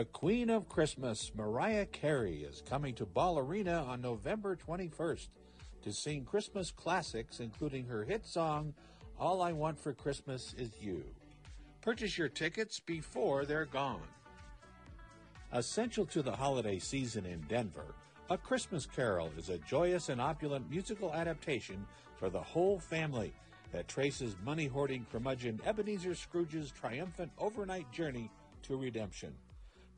The Queen of Christmas, Mariah Carey, is coming to Ball Arena on November 21st to sing Christmas classics, including her hit song, All I Want for Christmas Is You. Purchase your tickets before they're gone. Essential to the holiday season in Denver, A Christmas Carol is a joyous and opulent musical adaptation for the whole family that traces money hoarding curmudgeon Ebenezer Scrooge's triumphant overnight journey to redemption.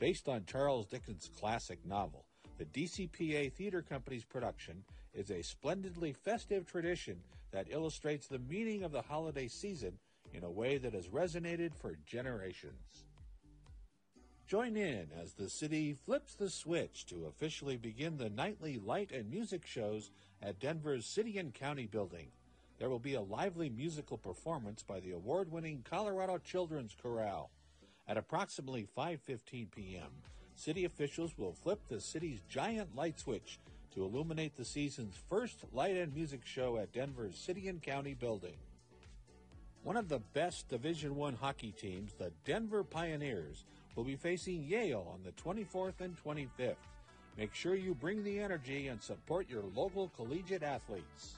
Based on Charles Dickens' classic novel, the DCPA Theater Company's production is a splendidly festive tradition that illustrates the meaning of the holiday season in a way that has resonated for generations. Join in as the city flips the switch to officially begin the nightly light and music shows at Denver's City and County Building. There will be a lively musical performance by the award-winning Colorado Children's Chorale. At approximately 5:15 p.m., city officials will flip the city's giant light switch to illuminate the season's first light and music show at Denver's City and County Building. One of the best Division 1 hockey teams, the Denver Pioneers, will be facing Yale on the 24th and 25th. Make sure you bring the energy and support your local collegiate athletes.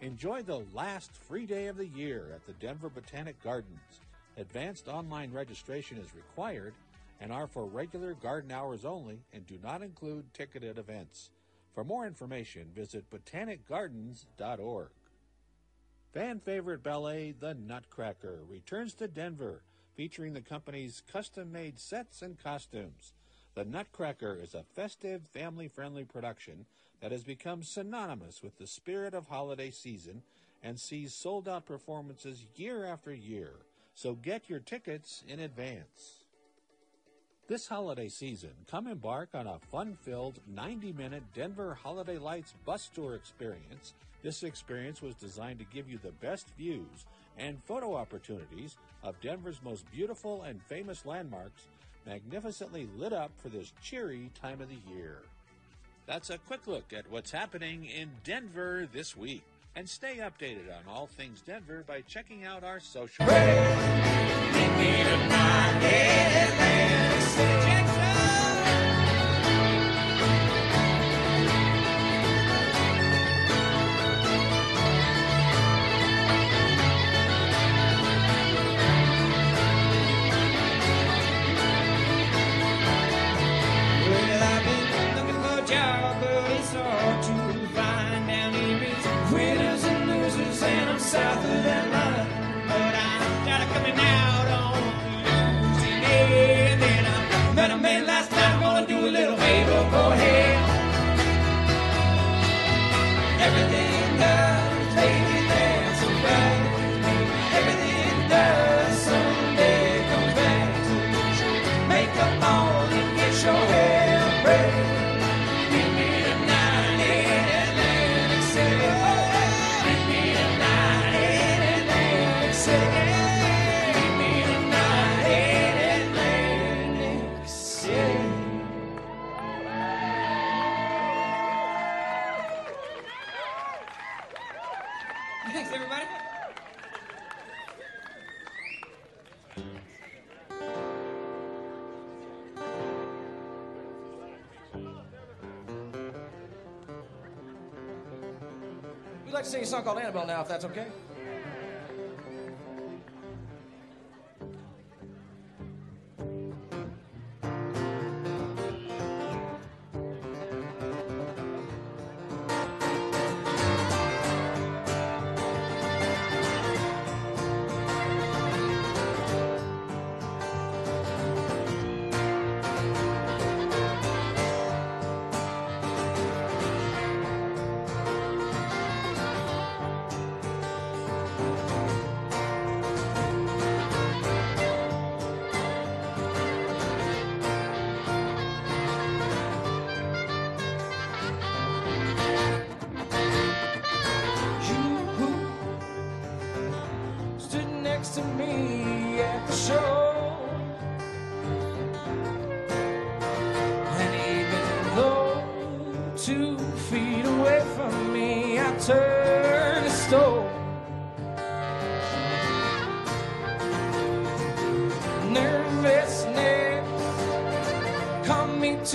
Enjoy the last free day of the year at the Denver Botanic Gardens. Advanced online registration is required and are for regular garden hours only and do not include ticketed events. For more information, visit botanicgardens.org. Fan favorite ballet The Nutcracker returns to Denver, featuring the company's custom made sets and costumes. The Nutcracker is a festive, family friendly production that has become synonymous with the spirit of holiday season and sees sold out performances year after year. So get your tickets in advance. This holiday season, come embark on a fun filled 90 minute Denver Holiday Lights bus tour experience. This experience was designed to give you the best views and photo opportunities of Denver's most beautiful and famous landmarks, magnificently lit up for this cheery time of the year. That's a quick look at what's happening in Denver this week. And stay updated on all things Denver by checking out our social. Well, A song called Annabelle now, if that's okay.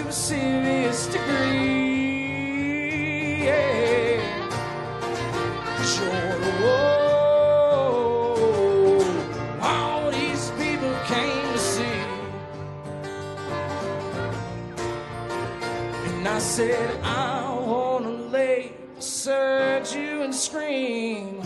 A serious degree. Yeah. Sure, whoa, all these people came to see. And I said, I wanna lay beside you and scream,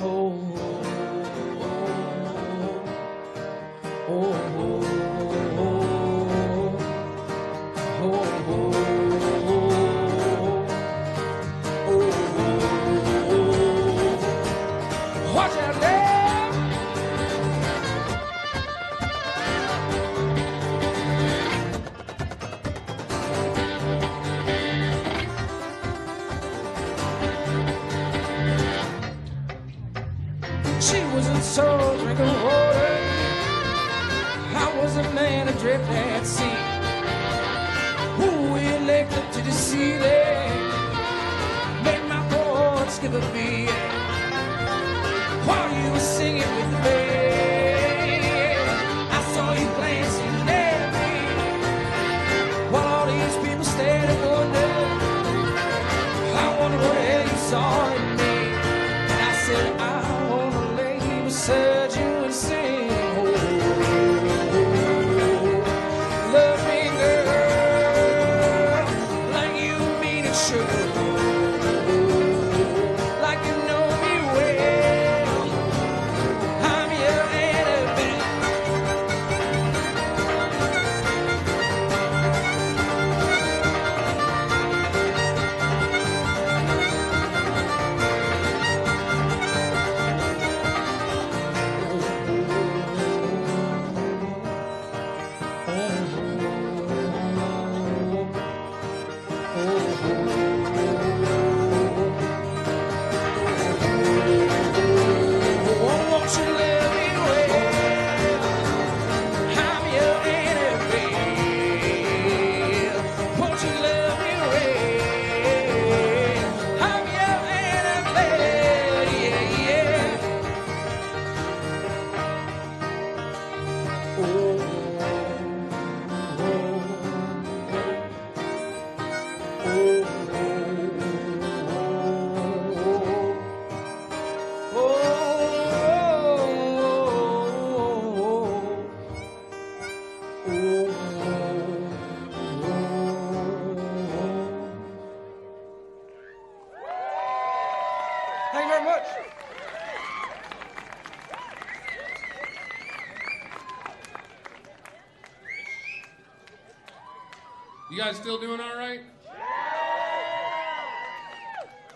You guys still doing all right?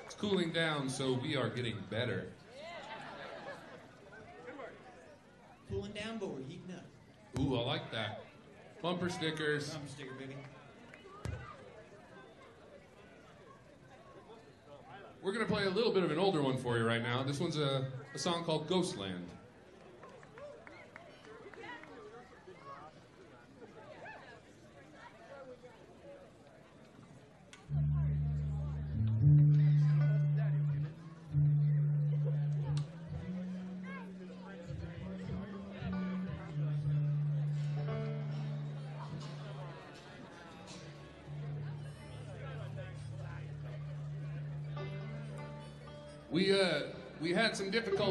It's cooling down, so we are getting better. Cooling down, but we're heating up. Ooh, I like that. Bumper stickers. Bumper sticker, baby. We're gonna play a little bit of an older one for you right now. This one's a, a song called Ghostland.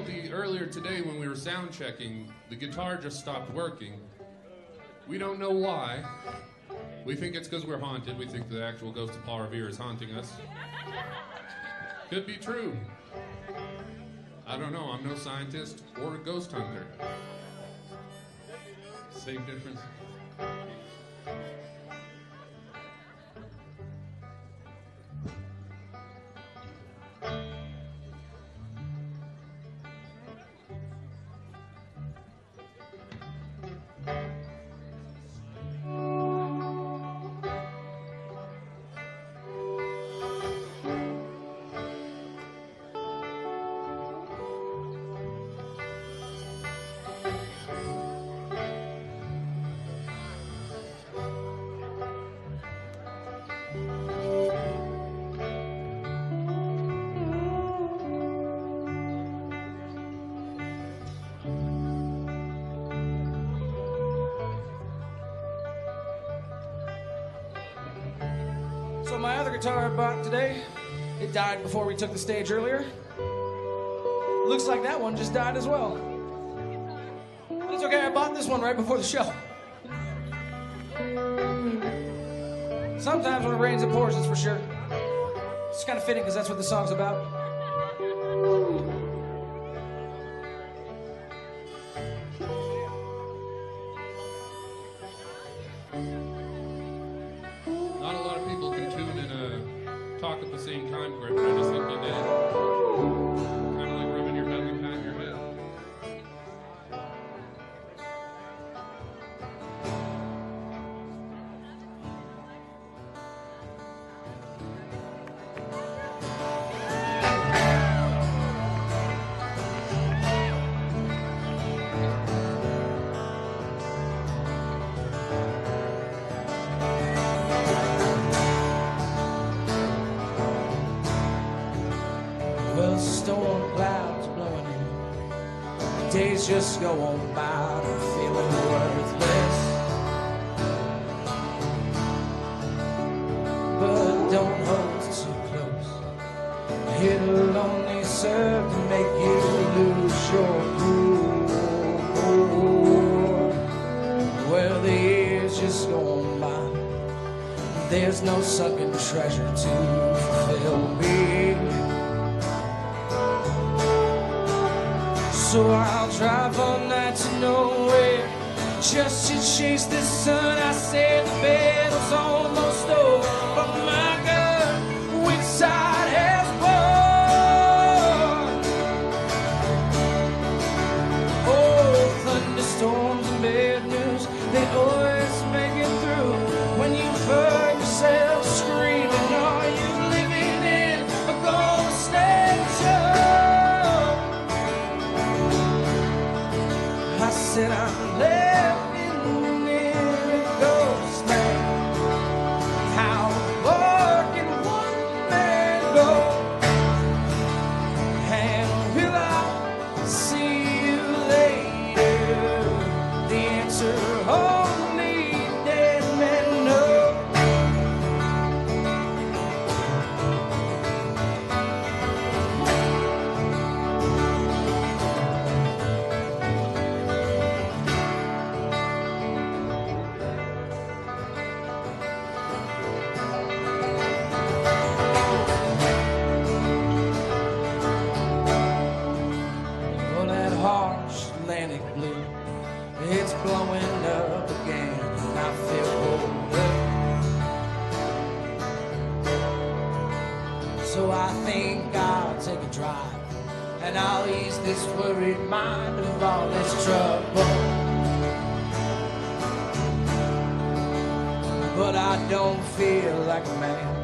Difficulty earlier today when we were sound checking. The guitar just stopped working. We don't know why. We think it's because we're haunted. We think the actual ghost of Paul Revere is haunting us. Could be true. I don't know. I'm no scientist or a ghost hunter. Same difference. My other guitar I bought today, it died before we took the stage earlier. Looks like that one just died as well. But it's okay, I bought this one right before the show. Sometimes when it rains, it pours, that's for sure. It's kind of fitting because that's what the song's about. don't feel like a man.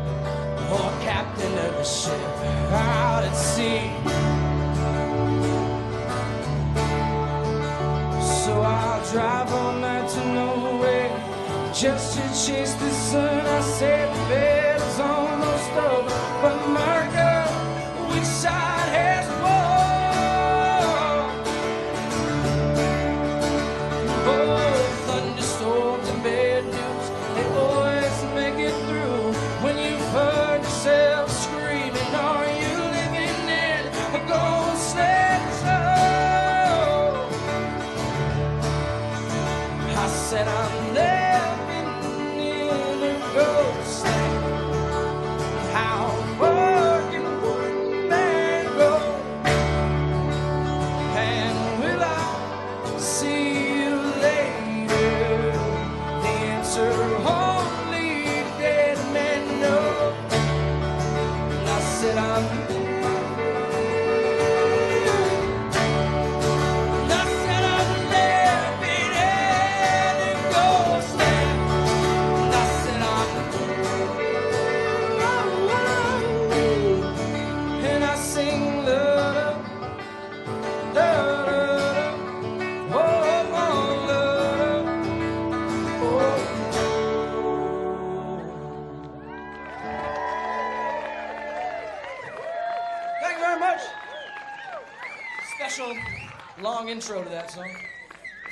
intro to that song.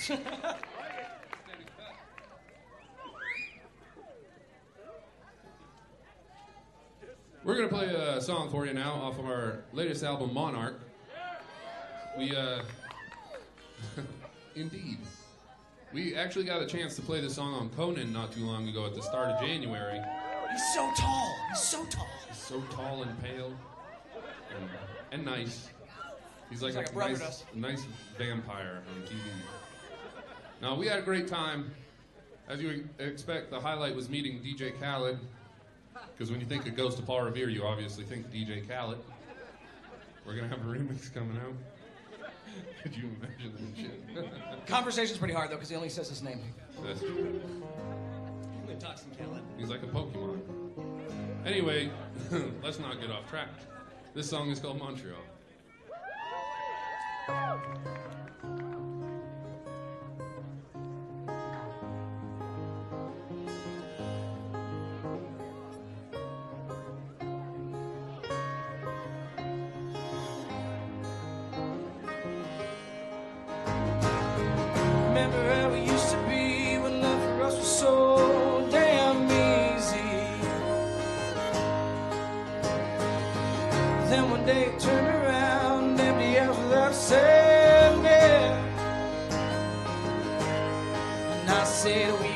We're going to play a song for you now off of our latest album, Monarch. We, uh, indeed. We actually got a chance to play this song on Conan not too long ago at the start of January. He's so tall. He's so tall. He's so tall and pale and, and nice. He's like, like a, a nice, nice vampire on TV. Now we had a great time. As you expect, the highlight was meeting DJ Khaled. Because when you think of Ghost of Paul Revere, you obviously think DJ Khaled. We're gonna have a remix coming out. Could you imagine that shit? Conversation's pretty hard though, because he only says his name. That's true. I'm gonna talk some Kellen. He's like a Pokemon. Anyway, let's not get off track. This song is called Montreal. Remember how we used to be when love for us was so damn easy. Then one day it said we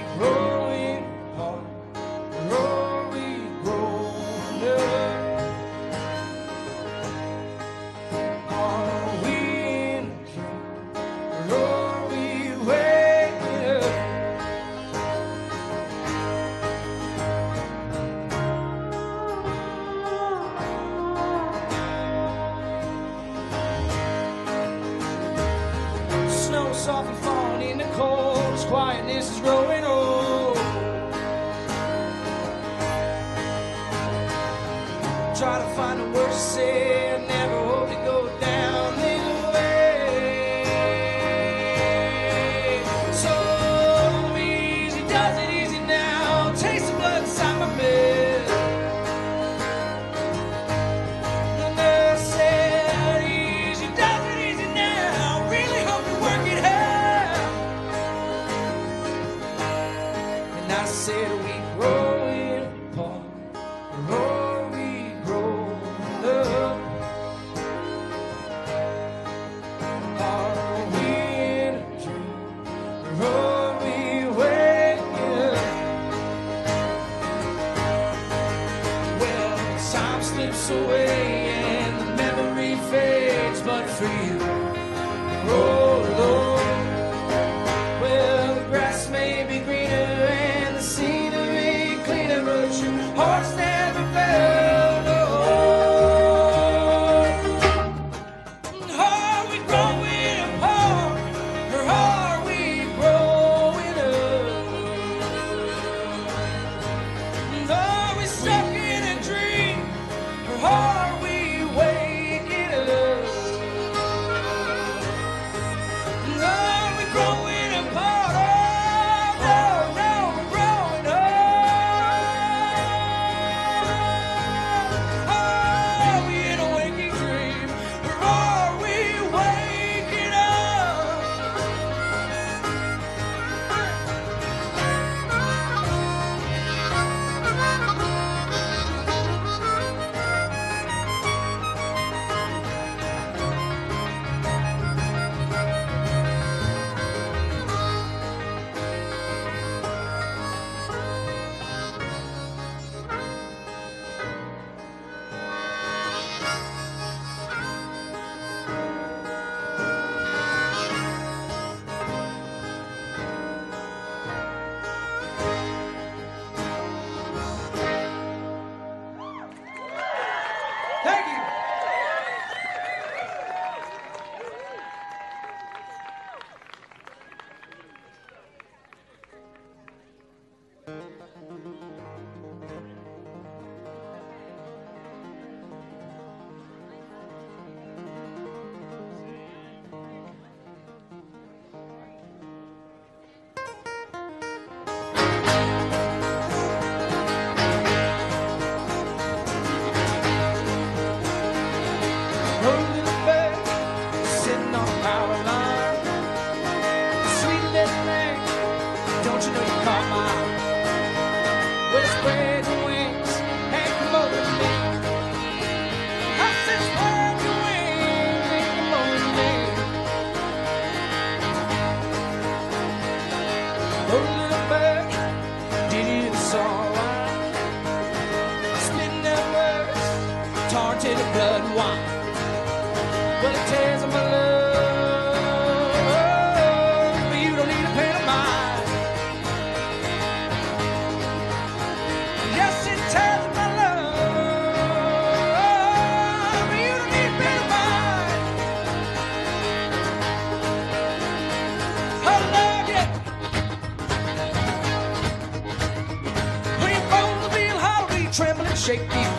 shake,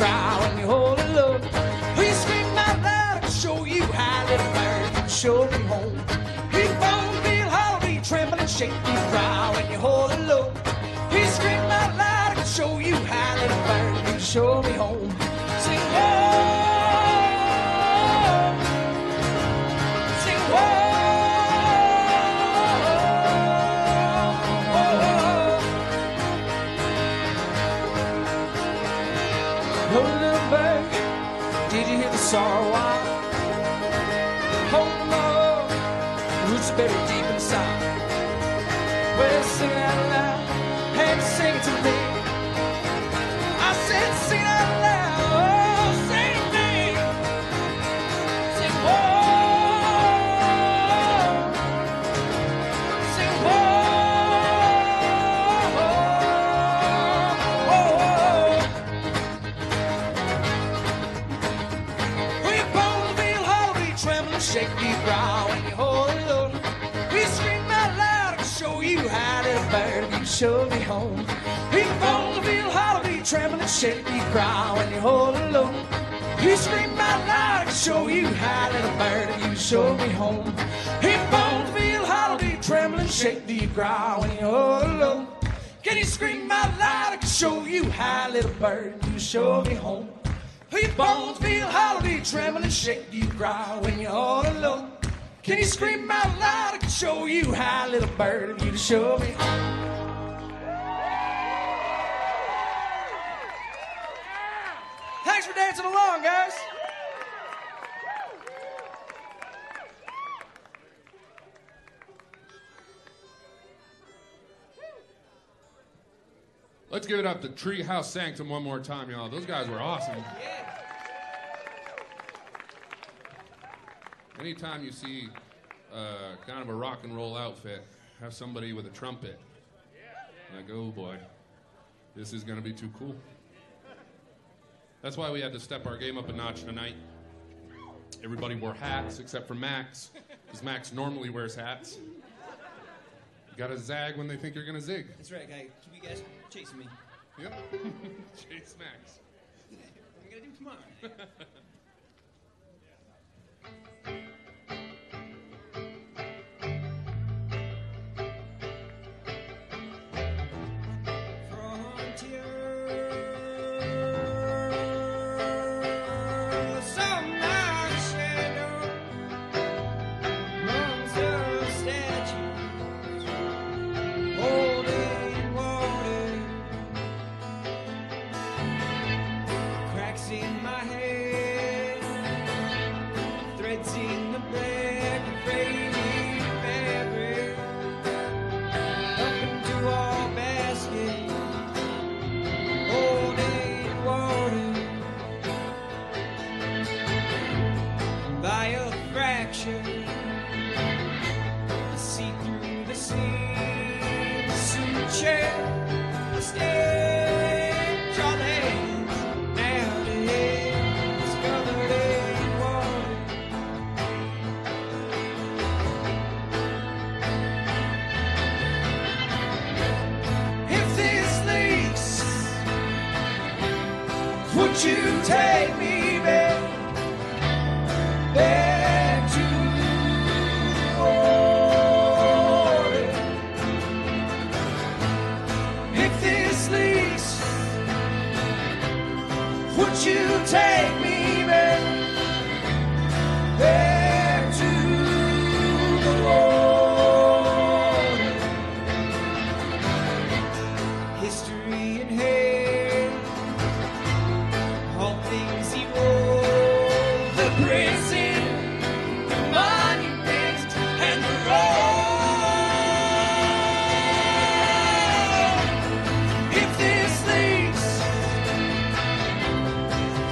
be trembling, shake deep cry when you hold it low. We scream I can show you how little bird if you show me home. Your bones feel hollow, be trembling, shake deep brow when you hold it low. Can you scream out loud? I can show you how, little bird, you show me home. Your bones feel hollow, they tremble and shake, do you cry when you're all alone. Can you scream out loud? I can show you how, little bird, you show me home. Along, guys. Let's give it up to Treehouse Sanctum one more time, y'all. Those guys were awesome. Anytime you see uh, kind of a rock and roll outfit, have somebody with a trumpet. Like, oh boy, this is going to be too cool. That's why we had to step our game up a notch tonight. Everybody wore hats except for Max, because Max normally wears hats. You gotta zag when they think you're gonna zig. That's right, guy. Keep you guys chasing me. Yep. Chase Max. I'm gonna do tomorrow.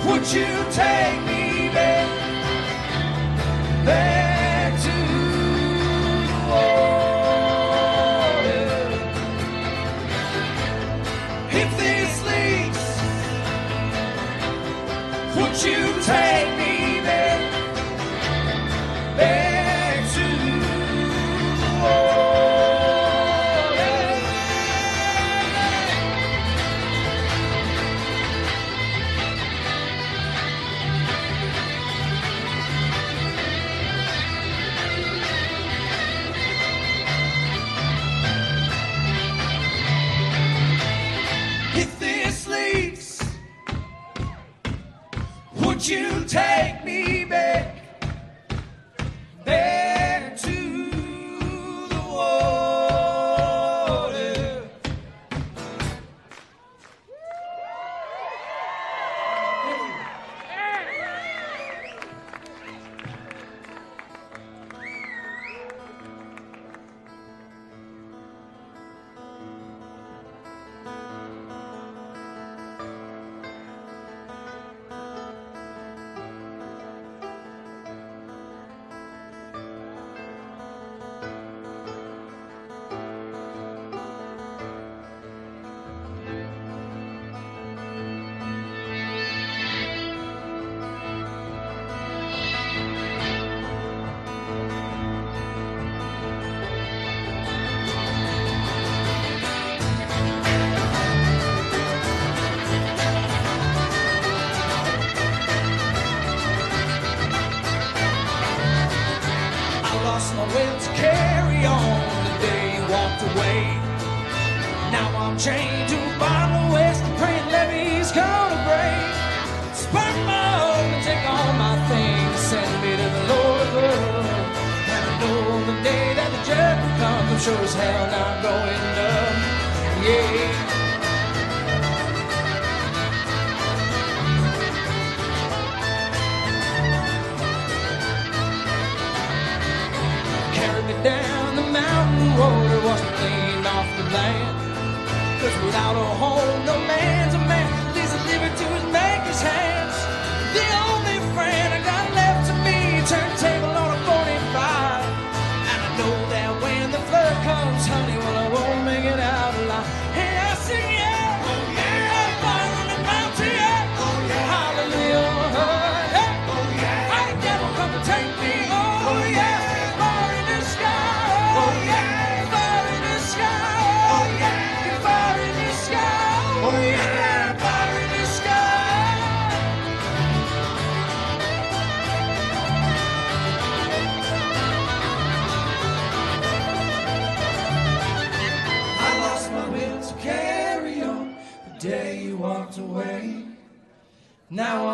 would you take me back, back to the water? If this leaks, would you take me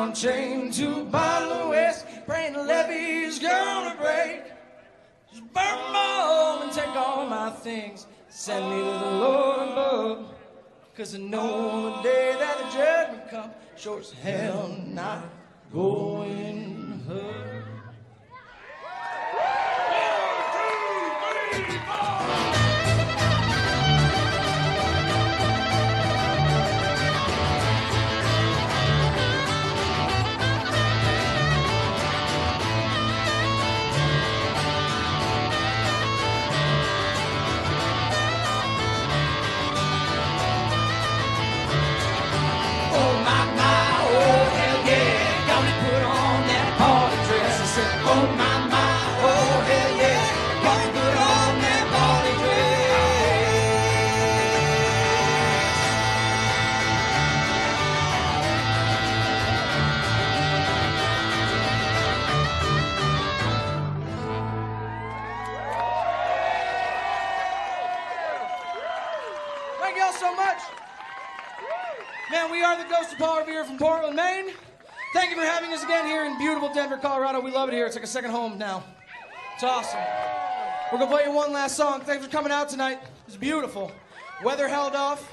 I'm chained to bottle whiskey, praying the levee's gonna break. Just burn my home and take all my things, send me to the Lord above. Cause I know on the day that the judgment comes, sure as hell not going home. Paul Revere from Portland, Maine. Thank you for having us again here in beautiful Denver, Colorado. We love it here. It's like a second home now. It's awesome. We're gonna play you one last song. Thanks for coming out tonight. It's beautiful. Weather held off.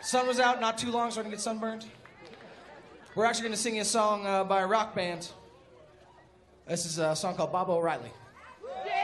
Sun was out not too long, so I didn't get sunburned. We're actually gonna sing you a song uh, by a rock band. This is a song called Baba O'Riley. forgiven.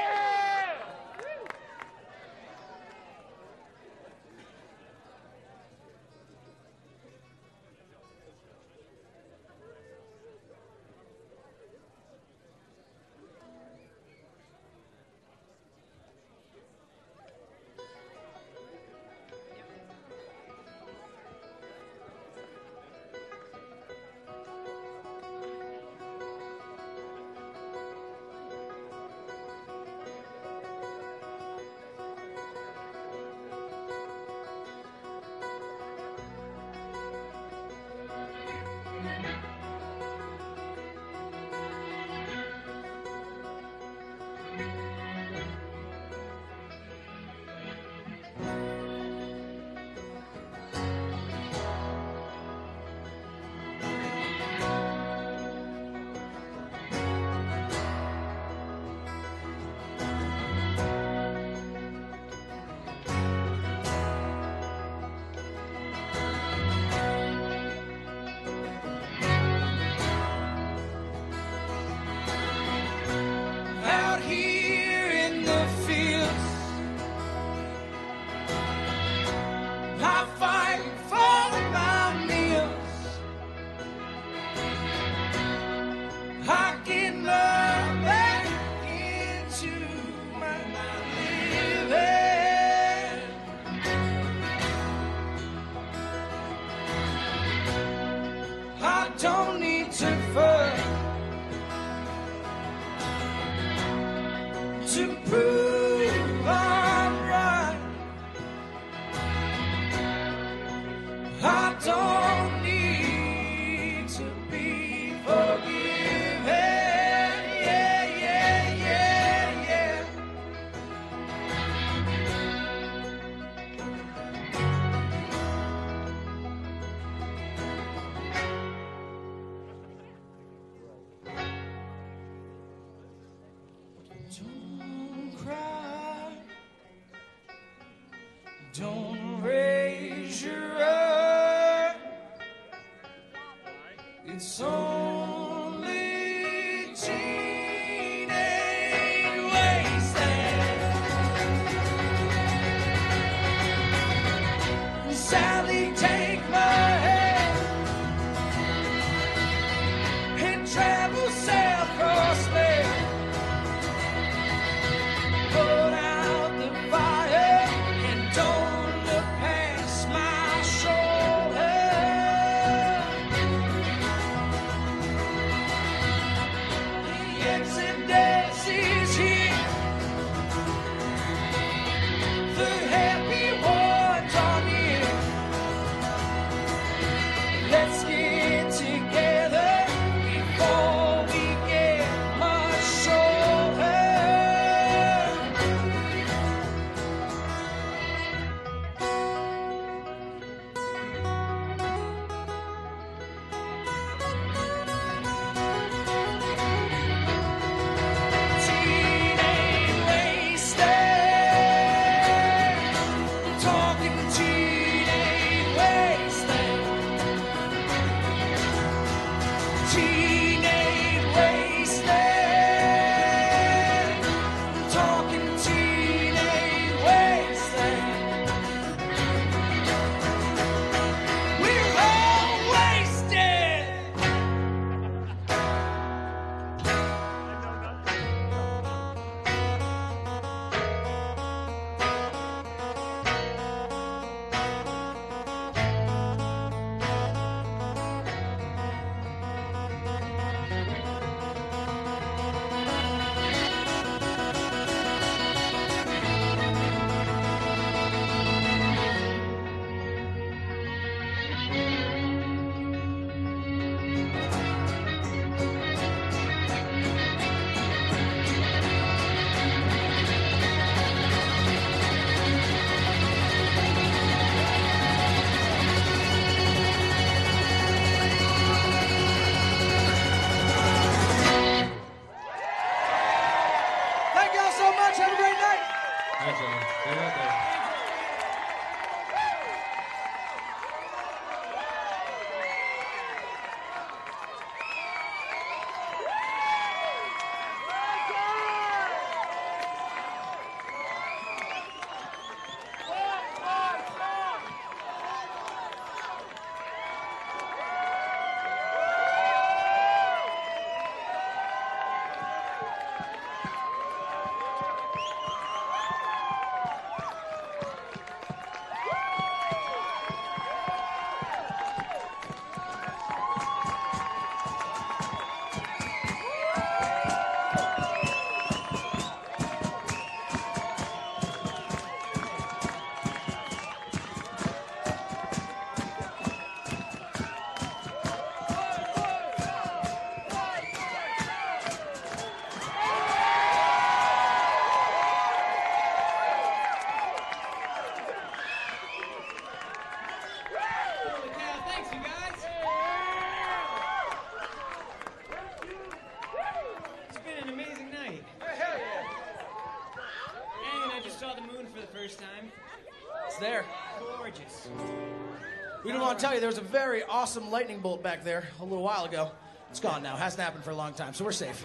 Tell you there was a very awesome lightning bolt back there a little while ago. It's gone now. Hasn't happened for a long time, so we're safe.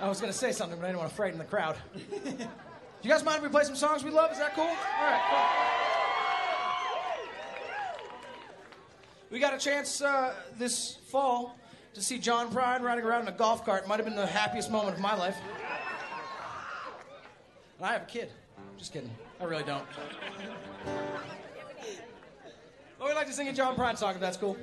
I was going to say something, but I didn't want to frighten the crowd. Do you guys mind if we play some songs we love? Is that cool? All right, cool. We got a chance uh, this fall to see John Prine riding around in a golf cart. Might have been the happiest moment of my life. And I have a kid. Just kidding. I really don't. To sing a John Prine song if that's cool.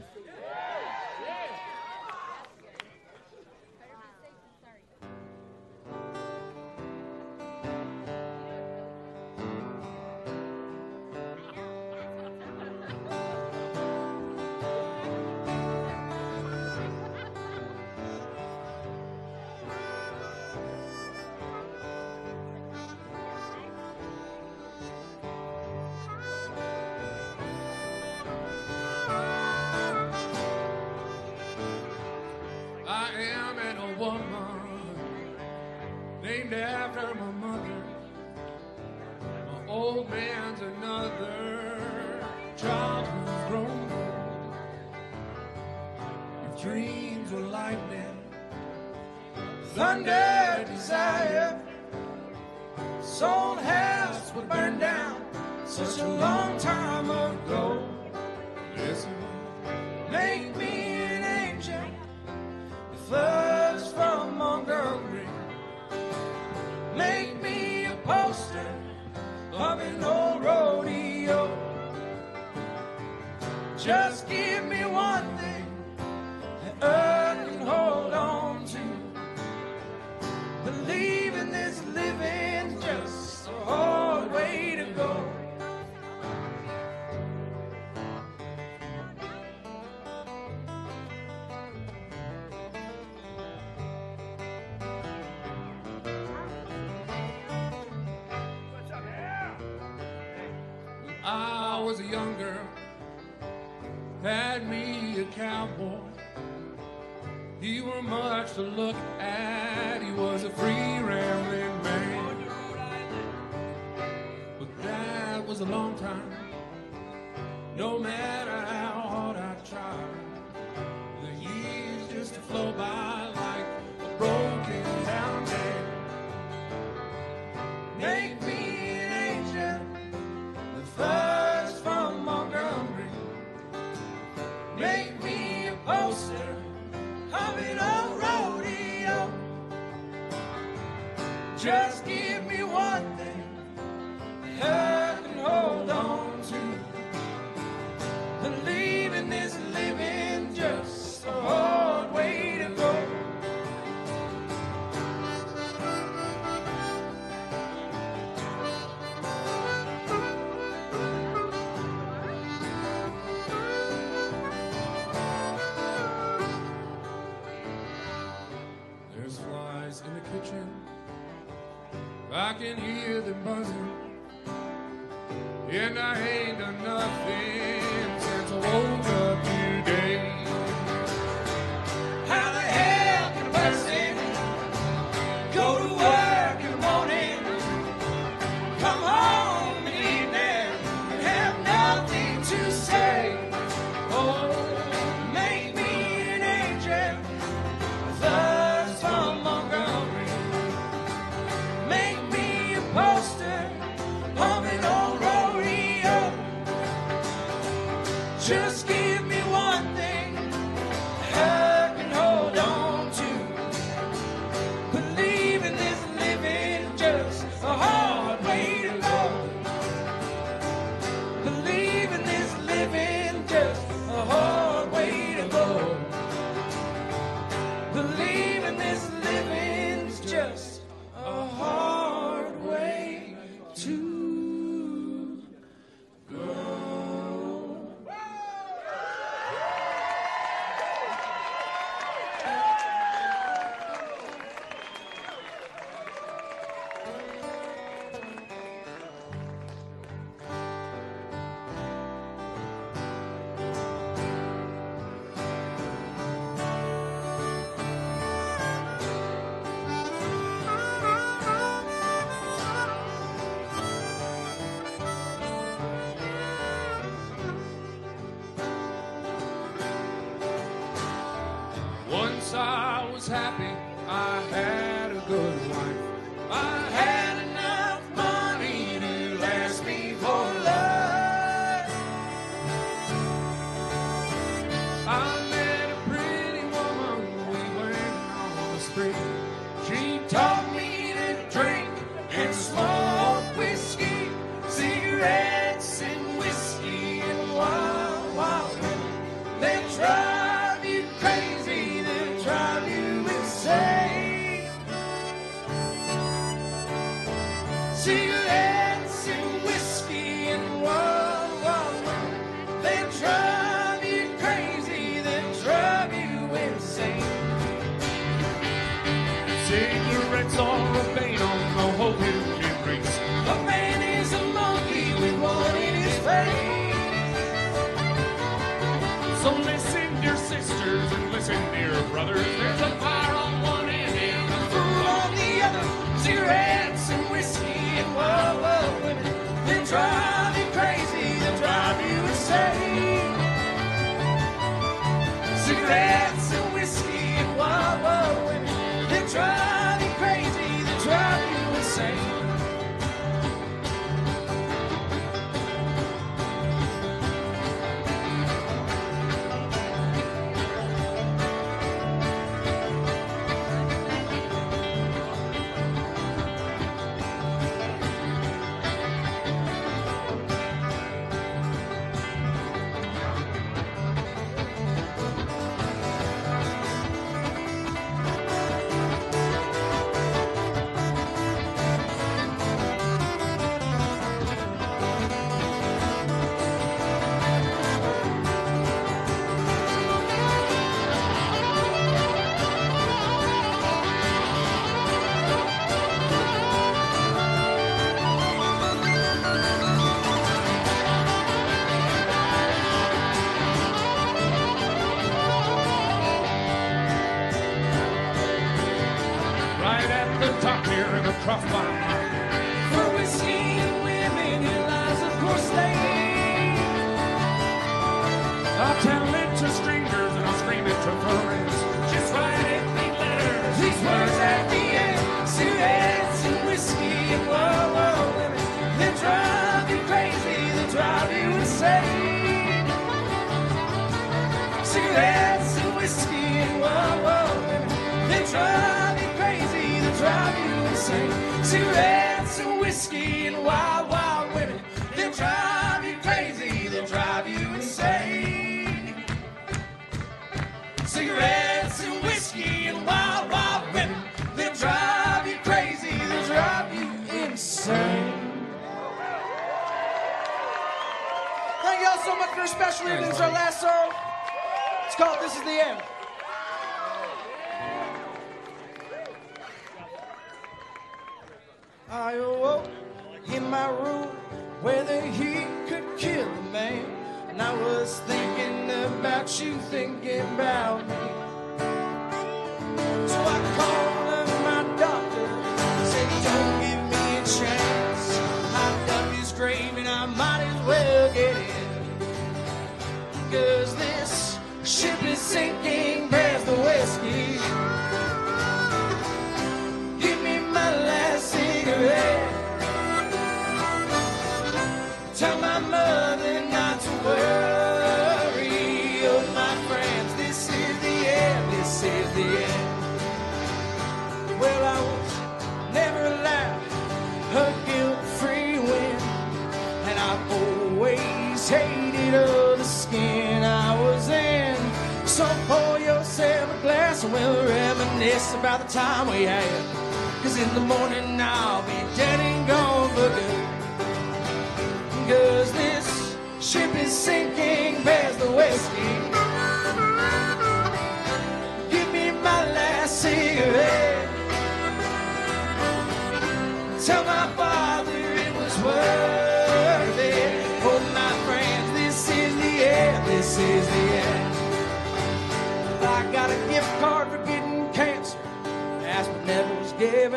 Just give me one thing. to look at. He was a free rambling man. But that was a long time. No matter. Cause in the morning I'll be dead and gone for good. Cause this ship is sinking past the whiskey.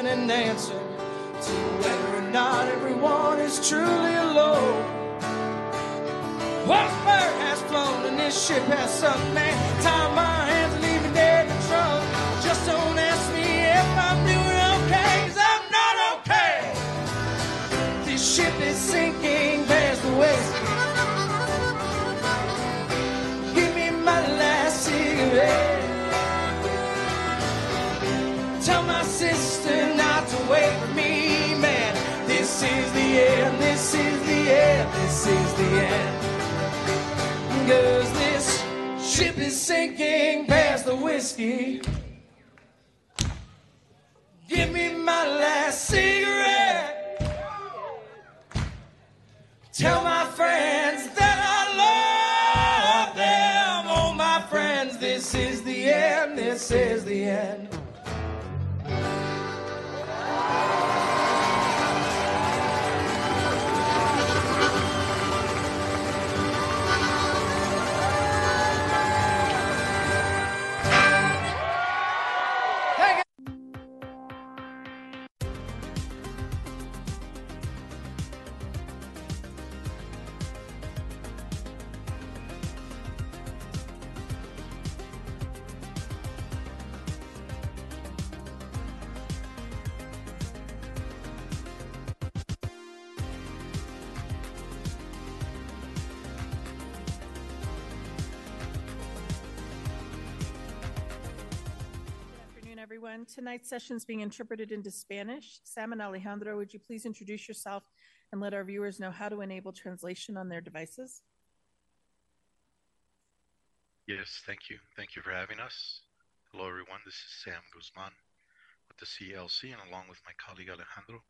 Given an answer to whether or not everyone is truly alone. One bird has flown and this ship has sunk, man. Tie the end, this is the end. Cause this ship is sinking past the whiskey. Give me my last cigarette. Tell my friends that I love them. Oh, my friends, this is the end, this is the end. Tonight's session is being interpreted into Spanish. Sam and Alejandro, would you please introduce yourself and let our viewers know how to enable translation on their devices? Yes, thank you. Thank you for having us. Hello, everyone. This is Sam Guzman with the CLC, and along with my colleague Alejandro,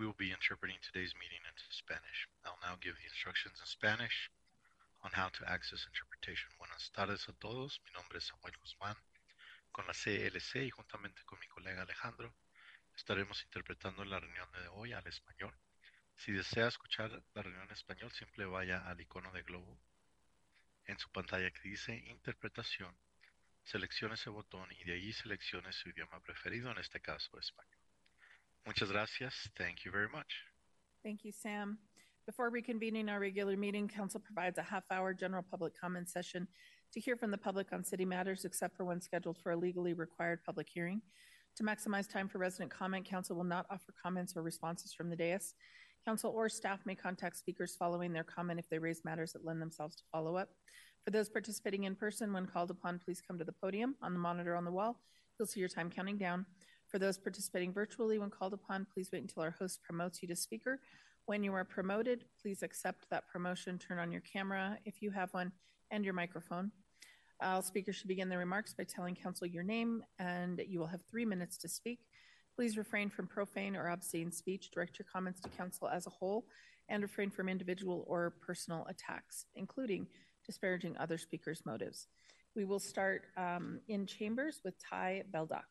we will be interpreting today's meeting into Spanish. I'll now give the instructions in Spanish on how to access interpretation. Buenas tardes a todos. Mi nombre es Samuel Guzmán con la CLC y juntamente con mi colega Alejandro estaremos interpretando la reunión de hoy al español. Si desea escuchar la reunión en español, simple vaya al icono de globo en su pantalla que dice Interpretación. Seleccione ese botón y de allí seleccione su idioma preferido, en este caso español. Muchas gracias. Thank you very much. Thank you, Sam. Before reconvening our regular meeting, council provides a half-hour general public comment session to hear from the public on city matters, except for when scheduled for a legally required public hearing. To maximize time for resident comment, council will not offer comments or responses from the dais. Council or staff may contact speakers following their comment if they raise matters that lend themselves to follow-up. For those participating in person, when called upon, please come to the podium. On the monitor on the wall, you'll see your time counting down. For those participating virtually, when called upon, please wait until our host promotes you to speaker. When you are promoted, please accept that promotion, turn on your camera if you have one, and your microphone. All speakers should begin their remarks by telling council your name, and you will have three minutes to speak. Please refrain from profane or obscene speech. Direct your comments to council as a whole, and refrain from individual or personal attacks, including disparaging other speakers' motives. We will start um, in chambers with Ty Beldock.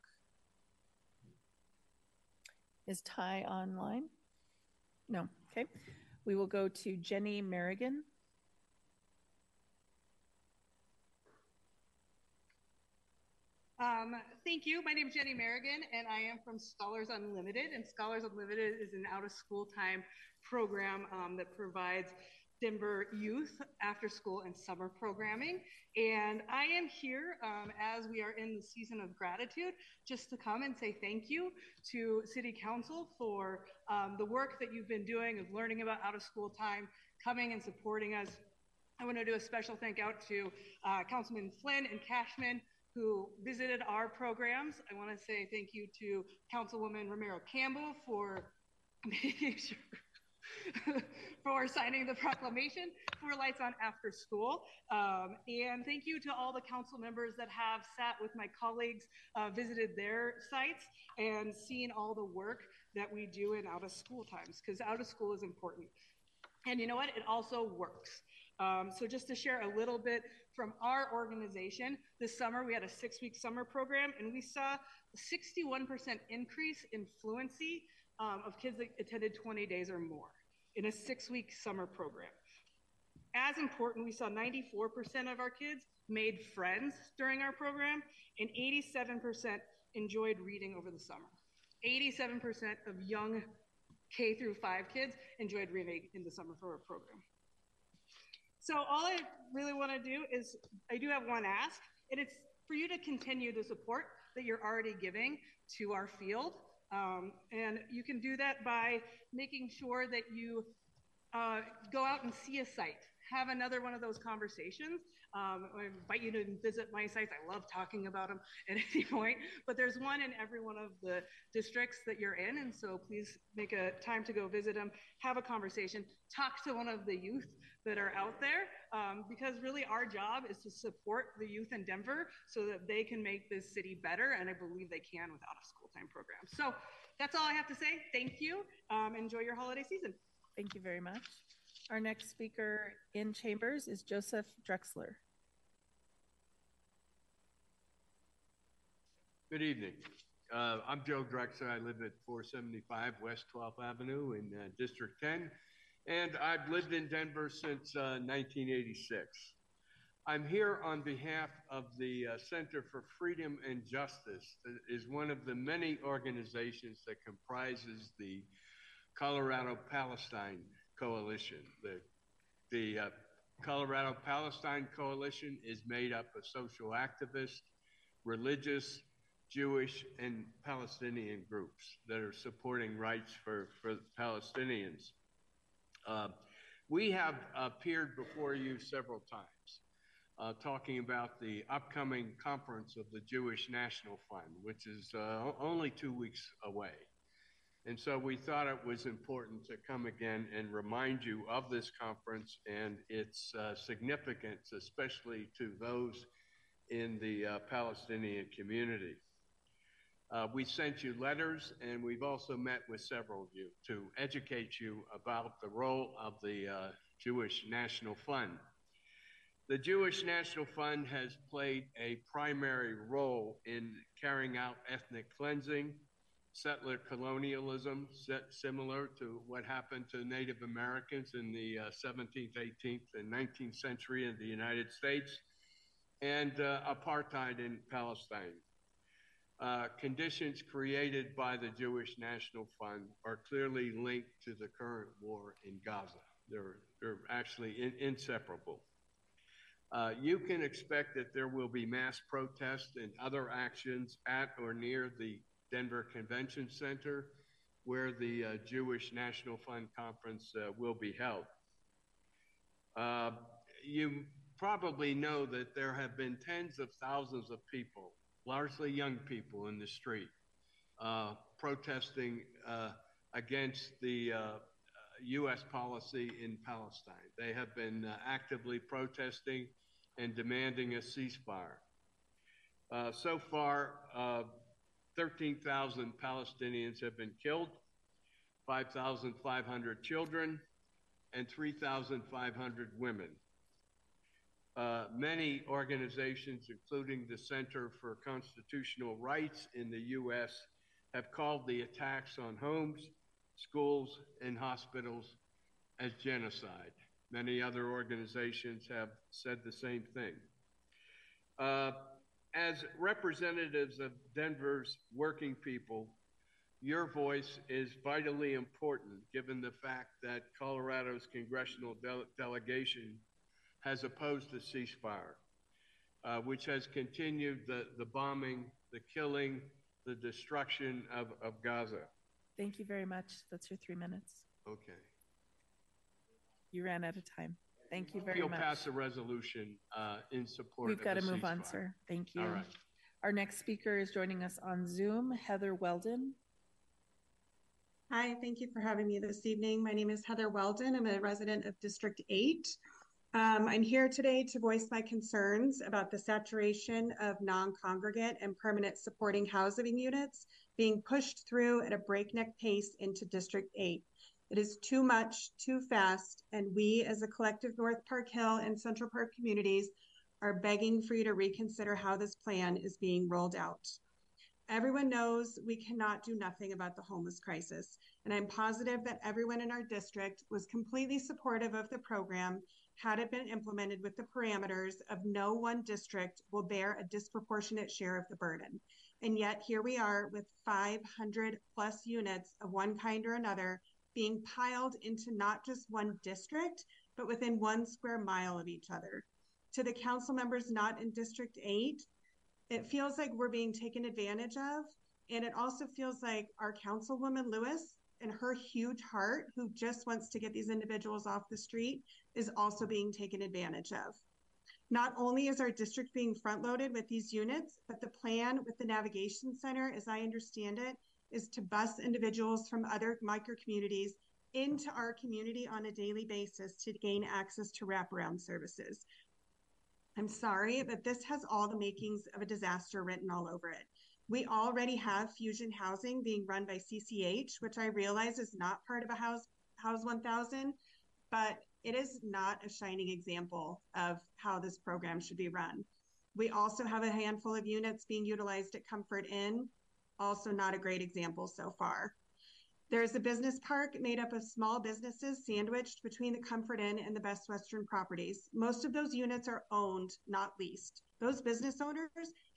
Is Ty online? No. Okay. We will go to Jenny Merrigan. Um, thank you. My name is Jenny Merrigan, and I am from Scholars Unlimited. And Scholars Unlimited is an out of school time program um, that provides Denver youth after school and summer programming. And I am here um, as we are in the season of gratitude just to come and say thank you to City Council for um, the work that you've been doing of learning about out of school time, coming and supporting us. I want to do a special thank out to uh, Councilman Flynn and Kashmann who visited our programs. I want to say thank you to Councilwoman Romero Campbell for making sure for signing the proclamation for Lights On After School. Um, and thank you to all the council members that have sat with my colleagues, uh, visited their sites, and seen all the work that we do in out of school times, because out of school is important. And you know what? It also works. Um, so just to share a little bit from our organization, this summer we had a six-week summer program, and we saw a 61% increase in fluency um, of kids that attended 20 days or more in a six-week summer program. As important, we saw 94% of our kids made friends during our program, and 87% enjoyed reading over the summer. 87% of young K through 5 kids enjoyed reading in the summer for our program. So all I really want to do is I do have one ask, and it's for you to continue the support that you're already giving to our field. Um, and you can do that by making sure that you uh, go out and see a site, have another one of those conversations. Um, I invite you to visit my sites. I love talking about them at any point, but there's one in every one of the districts that you're in. And so please make a time to go visit them, have a conversation, talk to one of the youth that are out there, um, because really our job is to support the youth in Denver so that they can make this city better. And I believe they can without a school time program. So that's all I have to say. Thank you. Um, enjoy your holiday season. Thank you very much. Our next speaker in chambers is Joseph Drexler. Good evening. Uh, I'm Joe Drexler. I live at 475 West 12th Avenue in uh, District 10, and I've lived in Denver since uh, 1986. I'm here on behalf of the uh, Center for Freedom and Justice, that is one of the many organizations that comprises the Colorado Palestine Coalition. The, the uh, Colorado Palestine Coalition is made up of social activists, religious, Jewish, and Palestinian groups that are supporting rights for, for Palestinians. Uh, we have appeared before you several times uh, talking about the upcoming conference of the Jewish National Fund, which is uh, only two weeks away. And so we thought it was important to come again and remind you of this conference and its uh, significance, especially to those in the uh, Palestinian community. Uh, we sent you letters, and we've also met with several of you to educate you about the role of the uh, Jewish National Fund. The Jewish National Fund has played a primary role in carrying out ethnic cleansing, settler colonialism, similar to what happened to Native Americans in the uh, 17th, 18th, and 19th century in the United States, and uh, apartheid in Palestine. Uh, conditions created by the Jewish National Fund are clearly linked to the current war in Gaza. They're, they're actually in, inseparable. Uh, you can expect that there will be mass protests and other actions at or near the Denver Convention Center, where the uh, Jewish National Fund Conference uh, will be held. Uh, you probably know that there have been tens of thousands of people, largely young people, in the street uh, protesting uh, against the U.S. policy in Palestine. They have been uh, actively protesting and demanding a ceasefire. Uh, so far, uh, 13,000 Palestinians have been killed, 5,500 children, and 3,500 women. Uh, many organizations, including the Center for Constitutional Rights in the U.S., have called the attacks on homes, schools, and hospitals as genocide. Many other organizations have said the same thing. Uh, as representatives of Denver's working people, your voice is vitally important given the fact that Colorado's congressional de- delegation has opposed the ceasefire, uh, which has continued the, the bombing, the killing, the destruction of, of Gaza. Thank you very much. That's your three minutes. Okay. You ran out of time. Thank you very much. You'll pass a resolution uh, in support We've of got to the move on, sir. Thank you. All right. Our next speaker is joining us on Zoom, Heather Weldon. Hi, thank you for having me this evening. My name is Heather Weldon. I'm a resident of District 8. Um, I'm here today to voice my concerns about the saturation of non congregate and permanent supporting housing units being pushed through at a breakneck pace into District 8. It is too much, too fast, and we as a collective North Park Hill and Central Park communities are begging for you to reconsider how this plan is being rolled out. Everyone knows we cannot do nothing about the homeless crisis, and I'm positive that everyone in our district was completely supportive of the program had it been implemented with the parameters of no one district will bear a disproportionate share of the burden. And yet here we are with 500 plus units of one kind or another being piled into not just one district, but within one square mile of each other. To the council members not in District 8, it feels like we're being taken advantage of. And it also feels like our Councilwoman Lewis and her huge heart, who just wants to get these individuals off the street, is also being taken advantage of. Not only is our district being front loaded with these units, but the plan with the Navigation Center, as I understand it, is to bus individuals from other micro communities into our community on a daily basis to gain access to wraparound services. I'm sorry, but this has all the makings of a disaster written all over it. We already have fusion housing being run by CCH, which I realize is not part of a House House 1000, but it is not a shining example of how this program should be run. We also have a handful of units being utilized at Comfort Inn, also not a great example so far. There's a business park made up of small businesses sandwiched between the Comfort Inn and the Best Western properties. Most of those units are owned, not leased. Those business owners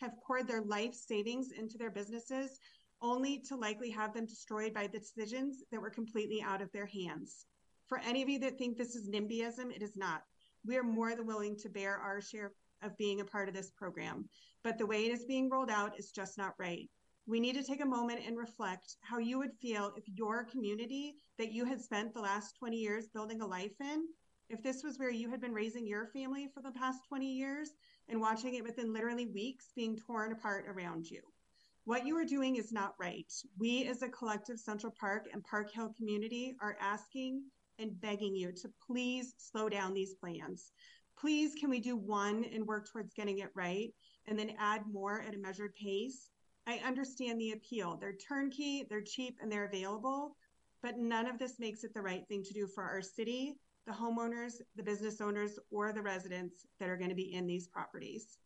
have poured their life savings into their businesses only to likely have them destroyed by the decisions that were completely out of their hands. For any of you that think this is NIMBYism, it is not. We are more than willing to bear our share of being a part of this program, but the way it is being rolled out is just not right we need to take a moment and reflect how you would feel if your community that you had spent the last 20 years building a life in, if this was where you had been raising your family for the past 20 years and watching it within literally weeks being torn apart around you. What you are doing is not right. We, as a collective Central Park and Park Hill community, are asking and begging you to please slow down these plans. Please, can we do one and work towards getting it right and then add more at a measured pace? I understand the appeal. They're turnkey, they're cheap, and they're available, but none of this makes it the right thing to do for our city, the homeowners, the business owners, or the residents that are going to be in these properties.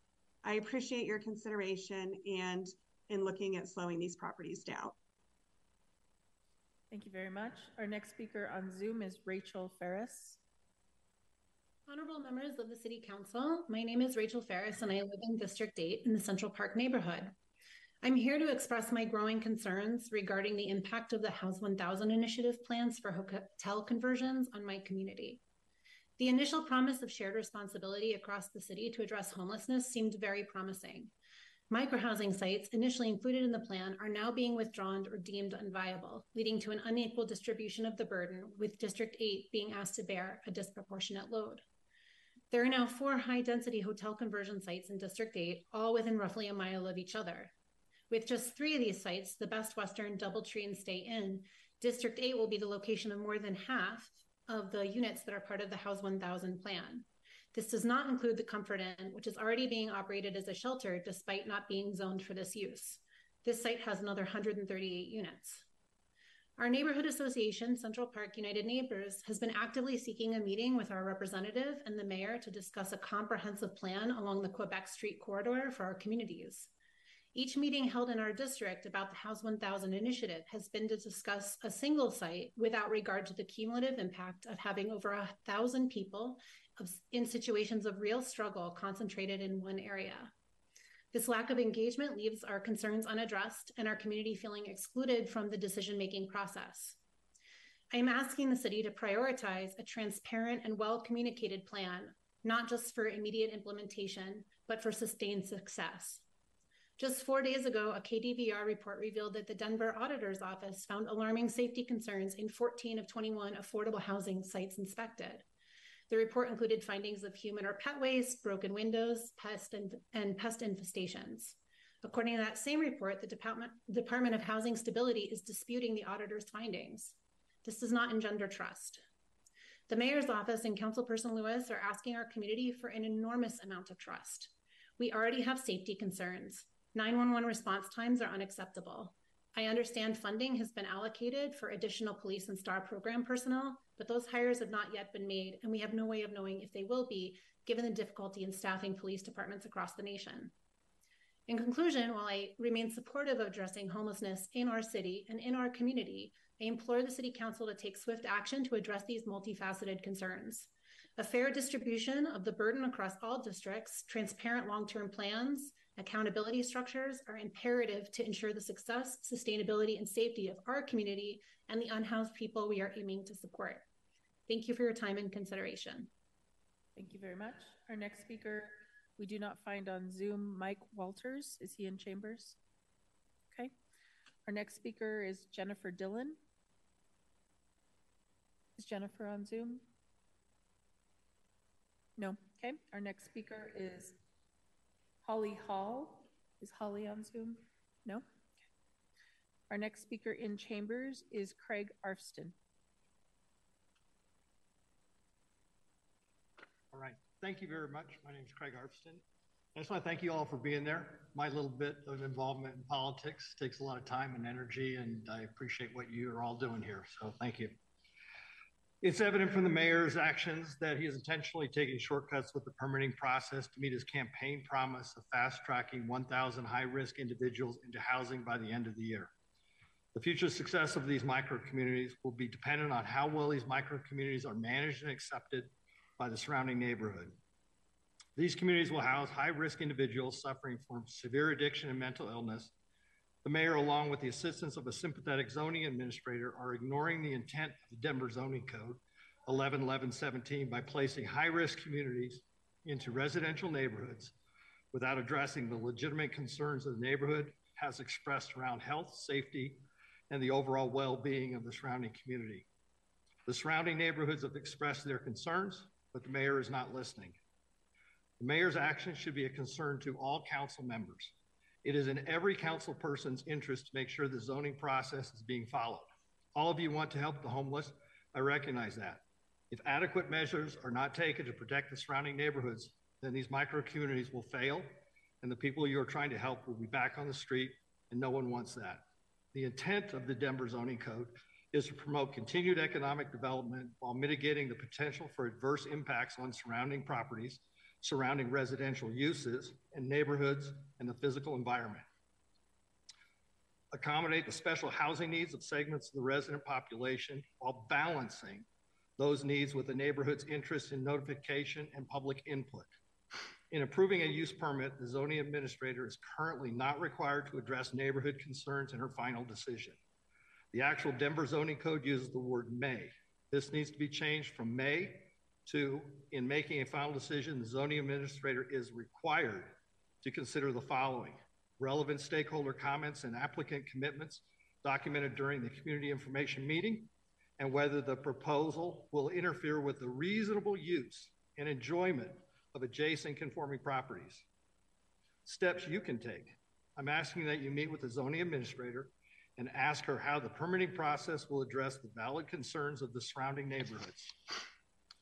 I appreciate your consideration and in looking at slowing these properties down. Thank you very much. Our next speaker on Zoom is Rachel Ferris. Honorable members of the City Council, my name is Rachel Ferris and I live in District 8 in the Central Park neighborhood. I'm here to express my growing concerns regarding the impact of the House 1000 initiative plans for hotel conversions on my community. The initial promise of shared responsibility across the city to address homelessness seemed very promising. Microhousing sites initially included in the plan are now being withdrawn or deemed unviable, leading to an unequal distribution of the burden, with District 8 being asked to bear a disproportionate load. There are now four high density hotel conversion sites in District 8, all within roughly a mile of each other. With just three of these sites, the Best Western, Doubletree, and Stay Inn, District 8 will be the location of more than half of the units that are part of the House 1000 plan. This does not include the Comfort Inn, which is already being operated as a shelter despite not being zoned for this use. This site has another 138 units. Our neighborhood association, Central Park United Neighbors, has been actively seeking a meeting with our representative and the mayor to discuss a comprehensive plan along the Quebec Street corridor for our communities. Each meeting held in our district about the House 1000 initiative has been to discuss a single site without regard to the cumulative impact of having over a thousand people in situations of real struggle concentrated in one area. This lack of engagement leaves our concerns unaddressed and our community feeling excluded from the decision making process. I am asking the city to prioritize a transparent and well communicated plan, not just for immediate implementation, but for sustained success. Just four days ago, a KDVR report revealed that the Denver Auditor's Office found alarming safety concerns in 14 of 21 affordable housing sites inspected. The report included findings of human or pet waste, broken windows, pest and, and pest infestations. According to that same report, the Department, Department of Housing Stability is disputing the auditor's findings. This does not engender trust. The mayor's office and councilperson Lewis are asking our community for an enormous amount of trust. We already have safety concerns. 911 response times are unacceptable. I understand funding has been allocated for additional police and STAR program personnel, but those hires have not yet been made, and we have no way of knowing if they will be, given the difficulty in staffing police departments across the nation. In conclusion, while I remain supportive of addressing homelessness in our city and in our community, I implore the City Council to take swift action to address these multifaceted concerns. A fair distribution of the burden across all districts, transparent long term plans, Accountability structures are imperative to ensure the success, sustainability, and safety of our community and the unhoused people we are aiming to support. Thank you for your time and consideration. Thank you very much. Our next speaker, we do not find on Zoom Mike Walters. Is he in chambers? Okay. Our next speaker is Jennifer Dillon. Is Jennifer on Zoom? No. Okay. Our next speaker is Holly Hall. Is Holly on Zoom? No? Okay. Our next speaker in chambers is Craig Arfston. All right. Thank you very much. My name is Craig Arfston. I just want to thank you all for being there. My little bit of involvement in politics takes a lot of time and energy, and I appreciate what you are all doing here. So thank you. It's evident from the mayor's actions that he is intentionally taking shortcuts with the permitting process to meet his campaign promise of fast tracking 1,000 high risk individuals into housing by the end of the year. The future success of these micro communities will be dependent on how well these micro communities are managed and accepted by the surrounding neighborhood. These communities will house high risk individuals suffering from severe addiction and mental illness the mayor, along with the assistance of a sympathetic zoning administrator, are ignoring the intent of the Denver zoning code 111117 by placing high risk communities into residential neighborhoods without addressing the legitimate concerns of the neighborhood has expressed around health, safety, and the overall well being of the surrounding community. The surrounding neighborhoods have expressed their concerns, but the mayor is not listening. The mayor's actions should be a concern to all council members. It is in every council person's interest to make sure the zoning process is being followed. All of you want to help the homeless. I recognize that. If adequate measures are not taken to protect the surrounding neighborhoods, then these micro communities will fail and the people you are trying to help will be back on the street, and no one wants that. The intent of the Denver zoning code is to promote continued economic development while mitigating the potential for adverse impacts on surrounding properties surrounding residential uses and neighborhoods and the physical environment. Accommodate the special housing needs of segments of the resident population while balancing those needs with the neighborhood's interest in notification and public input. In approving a use permit, the zoning administrator is currently not required to address neighborhood concerns in her final decision. The actual Denver zoning code uses the word may. This needs to be changed from may to, in making a final decision, the zoning administrator is required to consider the following relevant stakeholder comments and applicant commitments documented during the community information meeting, and whether the proposal will interfere with the reasonable use and enjoyment of adjacent conforming properties. Steps you can take. I'm asking that you meet with the zoning administrator and ask her how the permitting process will address the valid concerns of the surrounding neighborhoods.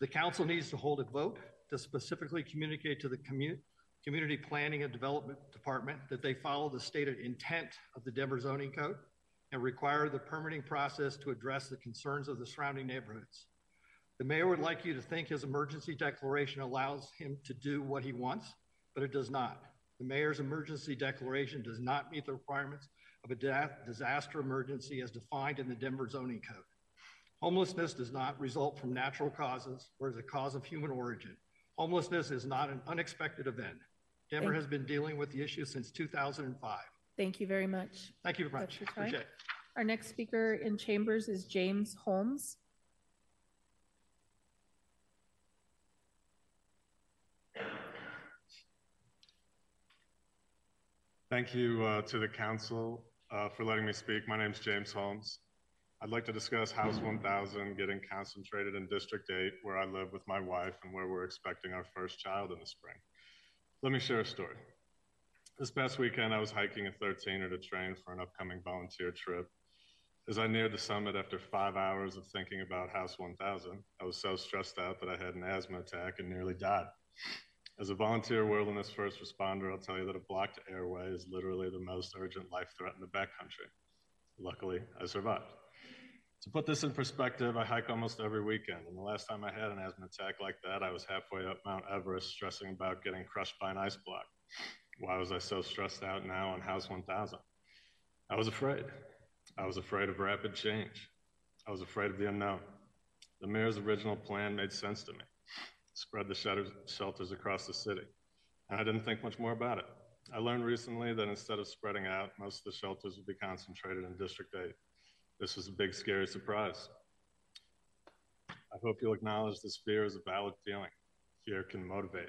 The council needs to hold a vote to specifically communicate to the commu- Community Planning and Development Department that they follow the stated intent of the Denver zoning code and require the permitting process to address the concerns of the surrounding neighborhoods. The mayor would like you to think his emergency declaration allows him to do what he wants, but it does not. The mayor's emergency declaration does not meet the requirements of a disaster emergency as defined in the Denver zoning code. Homelessness does not result from natural causes or is a cause of human origin. Homelessness is not an unexpected event. Denver Thank- has been dealing with the issue since 2005. Thank you very much. Thank you very much. Appreciate it. Our next speaker in chambers is James Holmes. Thank you uh, to the council uh, for letting me speak. My name is James Holmes. I'd like to discuss House 1000 getting concentrated in District 8, where I live with my wife and where we're expecting our first child in the spring. Let me share a story. This past weekend, I was hiking a 13er to train for an upcoming volunteer trip. As I neared the summit after five hours of thinking about House 1000, I was so stressed out that I had an asthma attack and nearly died. As a volunteer wilderness first responder, I'll tell you that a blocked airway is literally the most urgent life threat in the backcountry. Luckily, I survived. To put this in perspective, I hike almost every weekend, and the last time I had an asthma attack like that, I was halfway up Mount Everest stressing about getting crushed by an ice block. Why was I so stressed out now on House 1000? I was afraid. I was afraid of rapid change. I was afraid of the unknown. The mayor's original plan made sense to me spread the shelters across the city. And I didn't think much more about it. I learned recently that instead of spreading out, most of the shelters would be concentrated in District 8. This was a big, scary surprise. I hope you'll acknowledge this fear is a valid feeling. Fear can motivate.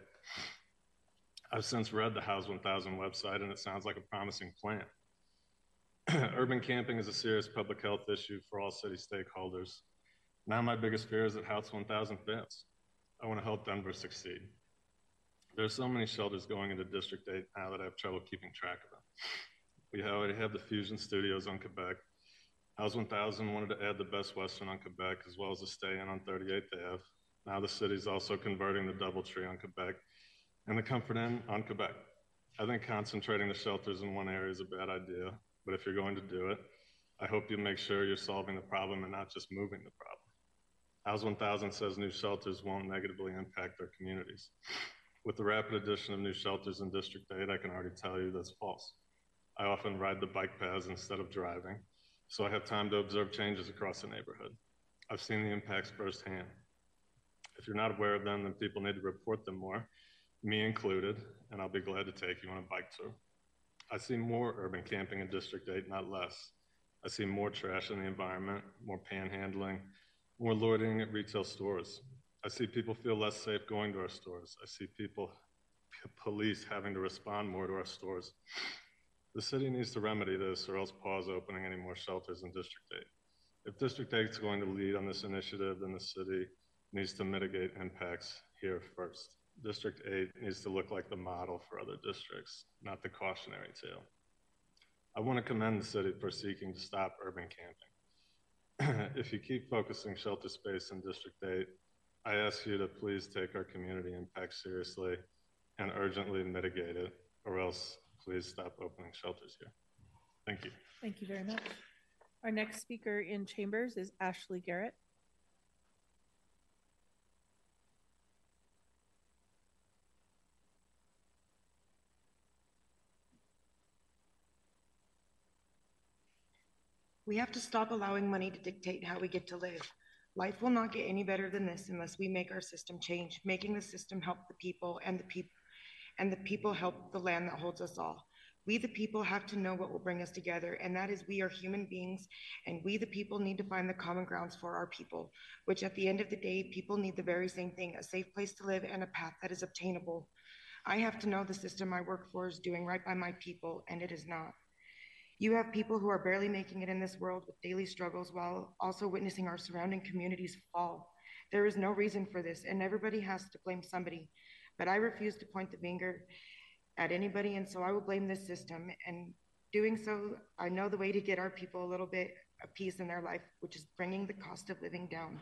I've since read the House 1000 website, and it sounds like a promising plan. Urban camping is a serious public health issue for all city stakeholders. Now, my biggest fear is that House 1000 fails. I want to help Denver succeed. There are so many shelters going into District 8 now that I have trouble keeping track of them. We already have the Fusion Studios on Quebec. House 1000 wanted to add the Best Western on Quebec as well as a stay in on 38th Ave. Now the city's also converting the Doubletree on Quebec and the Comfort Inn on Quebec. I think concentrating the shelters in one area is a bad idea, but if you're going to do it, I hope you make sure you're solving the problem and not just moving the problem. House 1000 says new shelters won't negatively impact their communities. With the rapid addition of new shelters in District 8, I can already tell you that's false. I often ride the bike paths instead of driving, so I have time to observe changes across the neighborhood. I've seen the impacts firsthand. If you're not aware of them, then people need to report them more, me included, and I'll be glad to take you on a bike tour. I see more urban camping in District 8, not less. I see more trash in the environment, more panhandling, more loitering at retail stores. I see people feel less safe going to our stores. I see people, police having to respond more to our stores. The city needs to remedy this or else pause opening any more shelters in District 8. If District 8 is going to lead on this initiative, then the city needs to mitigate impacts here first. District 8 needs to look like the model for other districts, not the cautionary tale. I want to commend the city for seeking to stop urban camping. if you keep focusing shelter space in District 8, I ask you to please take our community impact seriously and urgently mitigate it, or else please stop opening shelters here. Thank you. Thank you very much. Our next speaker in chambers is Ashley Garrett. We have to stop allowing money to dictate how we get to live. Life will not get any better than this unless we make our system change, making the system help the people and the people and the people help the land that holds us all. We, the people, have to know what will bring us together, and that is we are human beings, and we, the people, need to find the common grounds for our people, which at the end of the day, people need the very same thing a safe place to live and a path that is obtainable. I have to know the system I work for is doing right by my people, and it is not. You have people who are barely making it in this world with daily struggles while also witnessing our surrounding communities fall. There is no reason for this, and everybody has to blame somebody. But I refuse to point the finger at anybody, and so I will blame this system. And doing so, I know the way to get our people a little bit of peace in their life, which is bringing the cost of living down.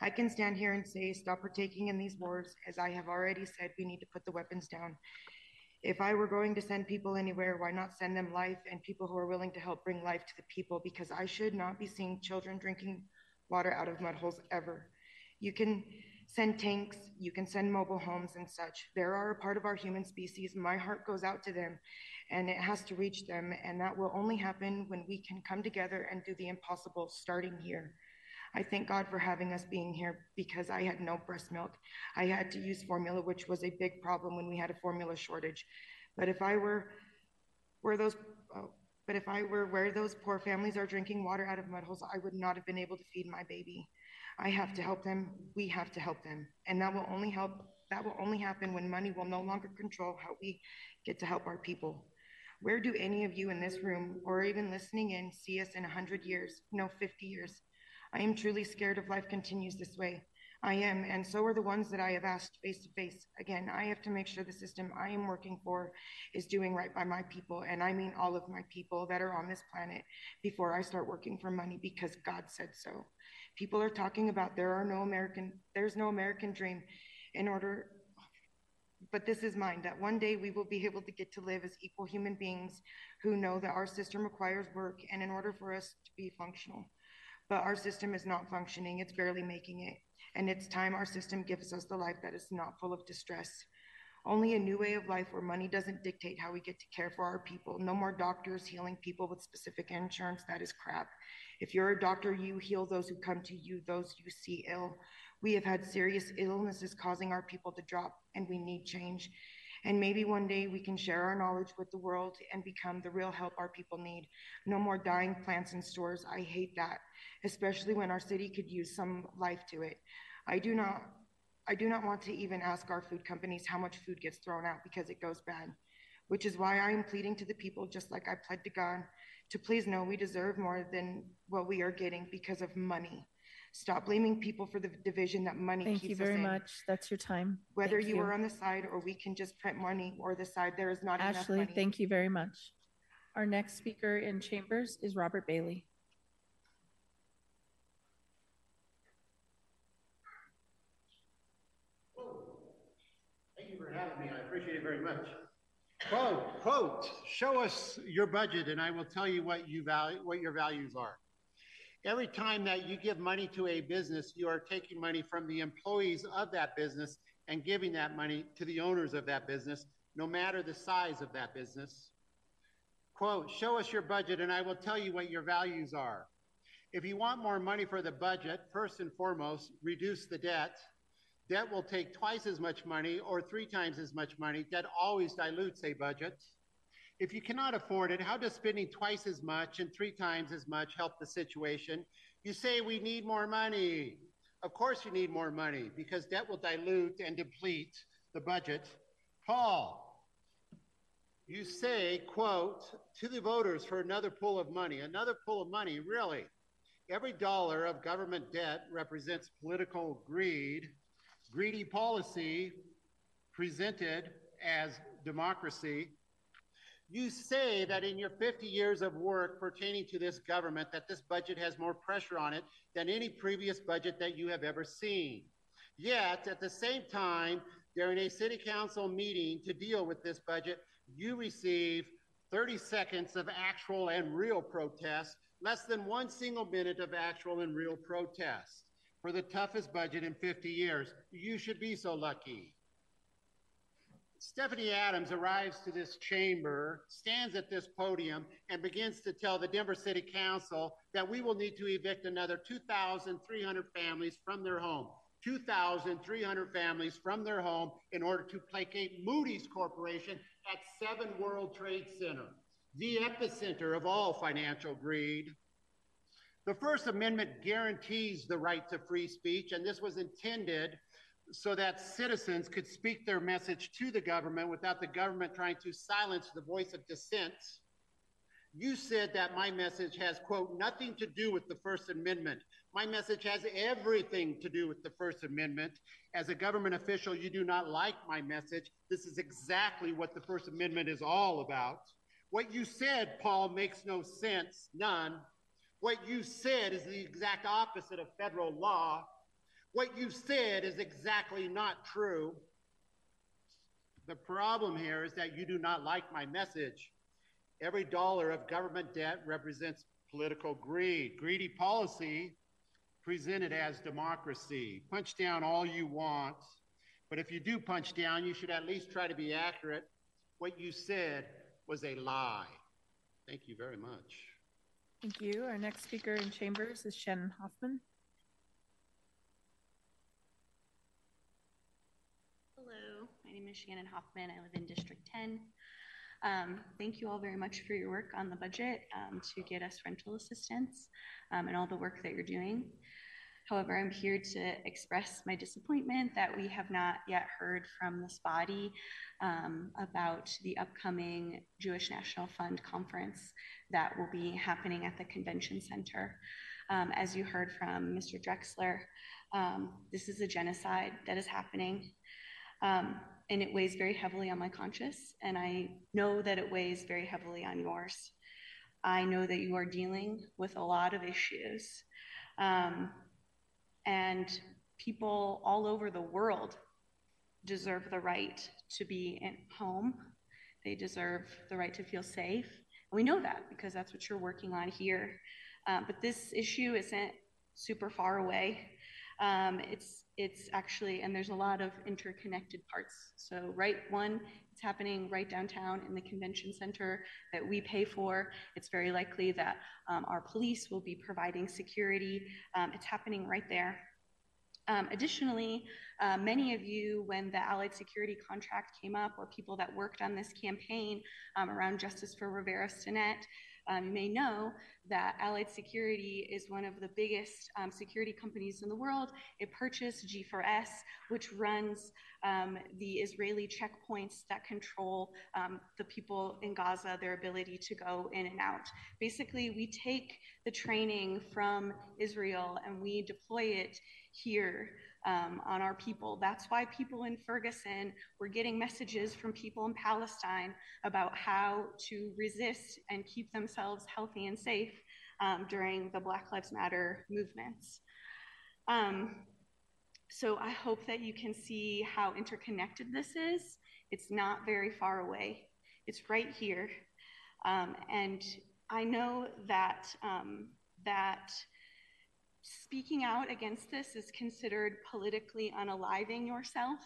I can stand here and say, stop partaking in these wars. As I have already said, we need to put the weapons down. If I were going to send people anywhere, why not send them life and people who are willing to help bring life to the people? Because I should not be seeing children drinking water out of mud holes ever. You can send tanks, you can send mobile homes and such. They are a part of our human species. My heart goes out to them and it has to reach them. And that will only happen when we can come together and do the impossible starting here. I thank God for having us being here because I had no breast milk. I had to use formula, which was a big problem when we had a formula shortage. But if I were where those, oh, but if I were where those poor families are drinking water out of mud holes, I would not have been able to feed my baby. I have to help them. We have to help them, and that will only help. That will only happen when money will no longer control how we get to help our people. Where do any of you in this room or even listening in see us in 100 years, no, 50 years? I am truly scared if life continues this way. I am, and so are the ones that I have asked face to face. Again, I have to make sure the system I am working for is doing right by my people, and I mean all of my people that are on this planet before I start working for money because God said so. People are talking about there are no American, there's no American dream in order, but this is mine that one day we will be able to get to live as equal human beings who know that our system requires work, and in order for us to be functional but our system is not functioning. It's barely making it. And it's time our system gives us the life that is not full of distress. Only a new way of life where money doesn't dictate how we get to care for our people. No more doctors healing people with specific insurance. That is crap. If you're a doctor, you heal those who come to you, those you see ill. We have had serious illnesses causing our people to drop, and we need change. And maybe one day we can share our knowledge with the world and become the real help our people need. No more dying plants in stores. I hate that, especially when our city could use some life to it. I do not I do not want to even ask our food companies how much food gets thrown out because it goes bad, which is why I am pleading to the people, just like I pled to God, to please know we deserve more than what we are getting because of money. Stop blaming people for the division that money keeps it. Thank keeps you very us in. much. That's your time. Whether Thank you are on the side or we can just print money or the side, there is not enough Ashley, money. thank you very much. Our next speaker in chambers is Robert Bailey. Thank you for having me. I appreciate it very much. Quote, quote, show us your budget and I will tell you what you value, what your values are. Every time that you give money to a business, you are taking money from the employees of that business and giving that money to the owners of that business, no matter the size of that business. Quote, show us your budget and I will tell you what your values are. If you want more money for the budget, first and foremost, reduce the debt. Debt will take twice as much money or three times as much money. Debt always dilutes a budget. If you cannot afford it, how does spending twice as much and three times as much help the situation? You say we need more money. Of course, you need more money because debt will dilute and deplete the budget. Paul, you say, quote, to the voters for another pool of money. Another pool of money, really? Every dollar of government debt represents political greed, greedy policy presented as democracy. You say that in your 50 years of work pertaining to this government that this budget has more pressure on it than any previous budget that you have ever seen. Yet, at the same time, during a city council meeting to deal with this budget, you receive 30 seconds of actual and real protest, less than one single minute of actual and real protest for the toughest budget in 50 years. You should be so lucky. Stephanie Adams arrives to this chamber, stands at this podium, and begins to tell the Denver City Council that we will need to evict another 2,300 families from their home. 2,300 families from their home in order to placate Moody's Corporation at 7 World Trade Center, the epicenter of all financial greed. The First Amendment guarantees the right to free speech, and this was intended so that citizens could speak their message to the government without the government trying to silence the voice of dissent. You said that my message has, quote, nothing to do with the First Amendment. My message has everything to do with the First Amendment. As a government official, you do not like my message. This is exactly what the First Amendment is all about. What you said, Paul, makes no sense, none. What you said is the exact opposite of federal law. What you said is exactly not true. The problem here is that you do not like my message. Every dollar of government debt represents political greed. Greedy policy presented as democracy. Punch down all you want, but if you do punch down, you should at least try to be accurate. What you said was a lie. Thank you very much. Thank you. Our next speaker in chambers is Shannon Hoffman. Hello, my name is Shannon Hoffman. I live in District 10. Um, thank you all very much for your work on the budget um, to get us rental assistance um, and all the work that you're doing. However, I'm here to express my disappointment that we have not yet heard from this body um, about the upcoming Jewish National Fund conference that will be happening at the convention center. Um, as you heard from Mr. Drexler, um, this is a genocide that is happening. Um, and it weighs very heavily on my conscience, and I know that it weighs very heavily on yours. I know that you are dealing with a lot of issues, um, and people all over the world deserve the right to be at home. They deserve the right to feel safe. And we know that because that's what you're working on here. Um, but this issue isn't super far away. Um, it's it's actually, and there's a lot of interconnected parts. So, right one, happening right downtown in the convention center that we pay for. It's very likely that um, our police will be providing security. Um, it's happening right there. Um, additionally, uh, many of you, when the Allied Security contract came up, or people that worked on this campaign um, around Justice for Rivera Stinnett, um, you may know that Allied Security is one of the biggest um, security companies in the world. It purchased G4S, which runs um, the Israeli checkpoints that control um, the people in Gaza, their ability to go in and out. Basically, we take the training from Israel and we deploy it here um, on our people. That's why people in Ferguson were getting messages from people in Palestine about how to resist and keep themselves healthy and safe um, during the Black Lives Matter movements. Um, so I hope that you can see how interconnected this is. It's not very far away. It's right here. Um, and I know that um, that speaking out against this is considered politically unaliving yourself.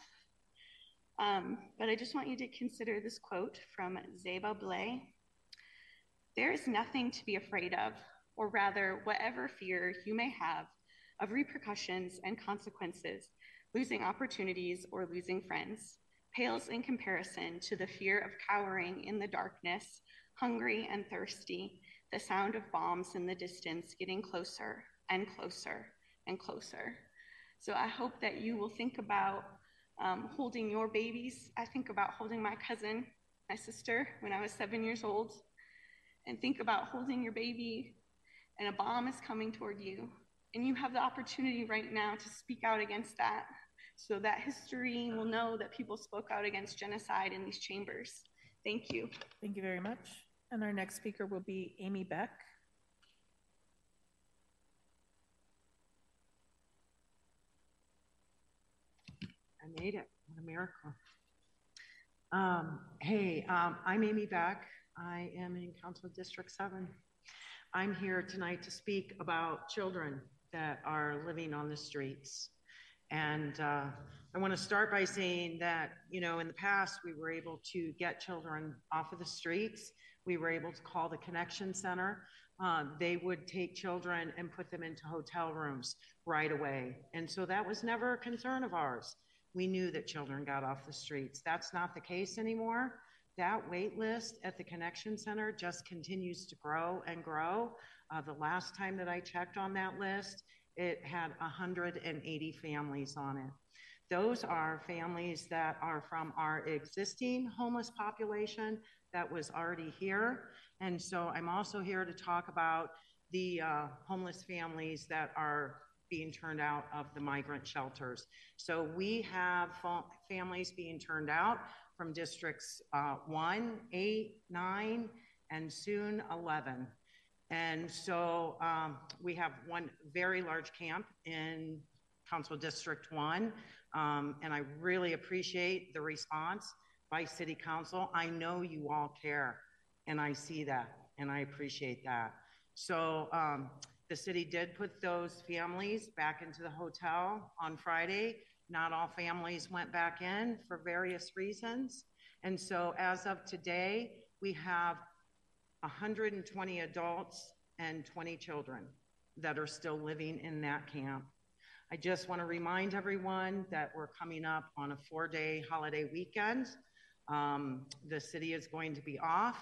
Um, but I just want you to consider this quote from Zeba Blay. There is nothing to be afraid of, or rather, whatever fear you may have of repercussions and consequences, losing opportunities or losing friends, pales in comparison to the fear of cowering in the darkness, hungry and thirsty, the sound of bombs in the distance getting closer and closer and closer. So I hope that you will think about um, holding your babies. I think about holding my cousin, my sister, when I was seven years old, and think about holding your baby, and a bomb is coming toward you. And you have the opportunity right now to speak out against that so that history will know that people spoke out against genocide in these chambers. Thank you. Thank you very much. And our next speaker will be Amy Beck. I made it. What a miracle. Um, hey, um, I'm Amy Beck. I am in Council District 7. I'm here tonight to speak about children that are living on the streets. And uh, I want to start by saying that, you know, in the past, we were able to get children off of the streets. We were able to call the Connection Center. uh, they would take children and put them into hotel rooms right away. And so that was never a concern of ours. We knew that children got off the streets. That's not the case anymore. That wait list at the Connection Center just continues to grow and grow. Uh, the last time that I checked on that list, it had 180 families on it. Those are families that are from our existing homeless population that was already here. And so I'm also here to talk about the uh, homeless families that are being turned out of the migrant shelters. So we have fa- families being turned out from districts uh, 1, 8, 9, and soon 11. And so um, we have one very large camp in Council District 1, um, and I really appreciate the response by City Council. I know you all care, and I see that, and I appreciate that. So um, the city did put those families back into the hotel on Friday. Not all families went back in for various reasons. And so as of today, we have 120 adults and 20 children that are still living in that camp. I just want to remind everyone that we're coming up on a four day holiday weekend. Um, the city is going to be off.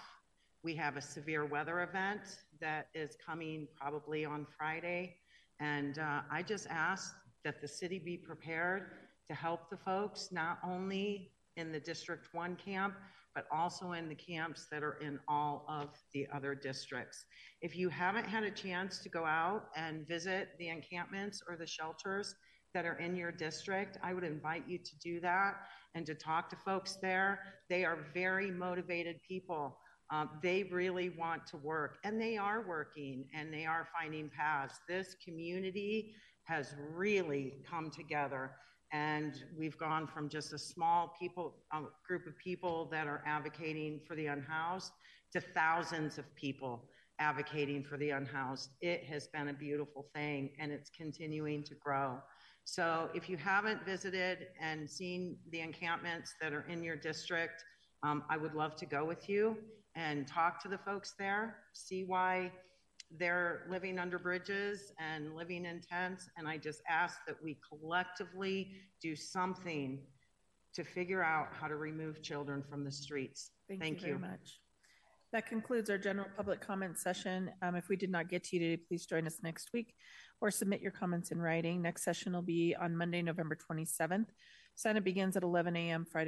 We have a severe weather event that is coming probably on Friday. And uh, I just ask that the city be prepared to help the folks, not only in the District 1 camp, but also in the camps that are in all of the other districts. If you haven't had a chance to go out and visit the encampments or the shelters that are in your district, I would invite you to do that and to talk to folks there. They are very motivated people. Um, they really want to work, and they are working and they are finding paths. This community has really come together and we've gone from just a small people a group of people that are advocating for the unhoused to thousands of people advocating for the unhoused. It has been a beautiful thing and it's continuing to grow. So if you haven't visited and seen the encampments that are in your district um, i would love to go with you and talk to the folks there see why they're living under bridges and living in tents. And I just ask that we collectively do something to figure out how to remove children from the streets. Thank, Thank, you very much. That concludes our general public comment session. Um, if we did not get to you today, please join us next week or submit your comments in writing. Next session will be on Monday, November 27th. Sign up begins at 11 a.m. Friday.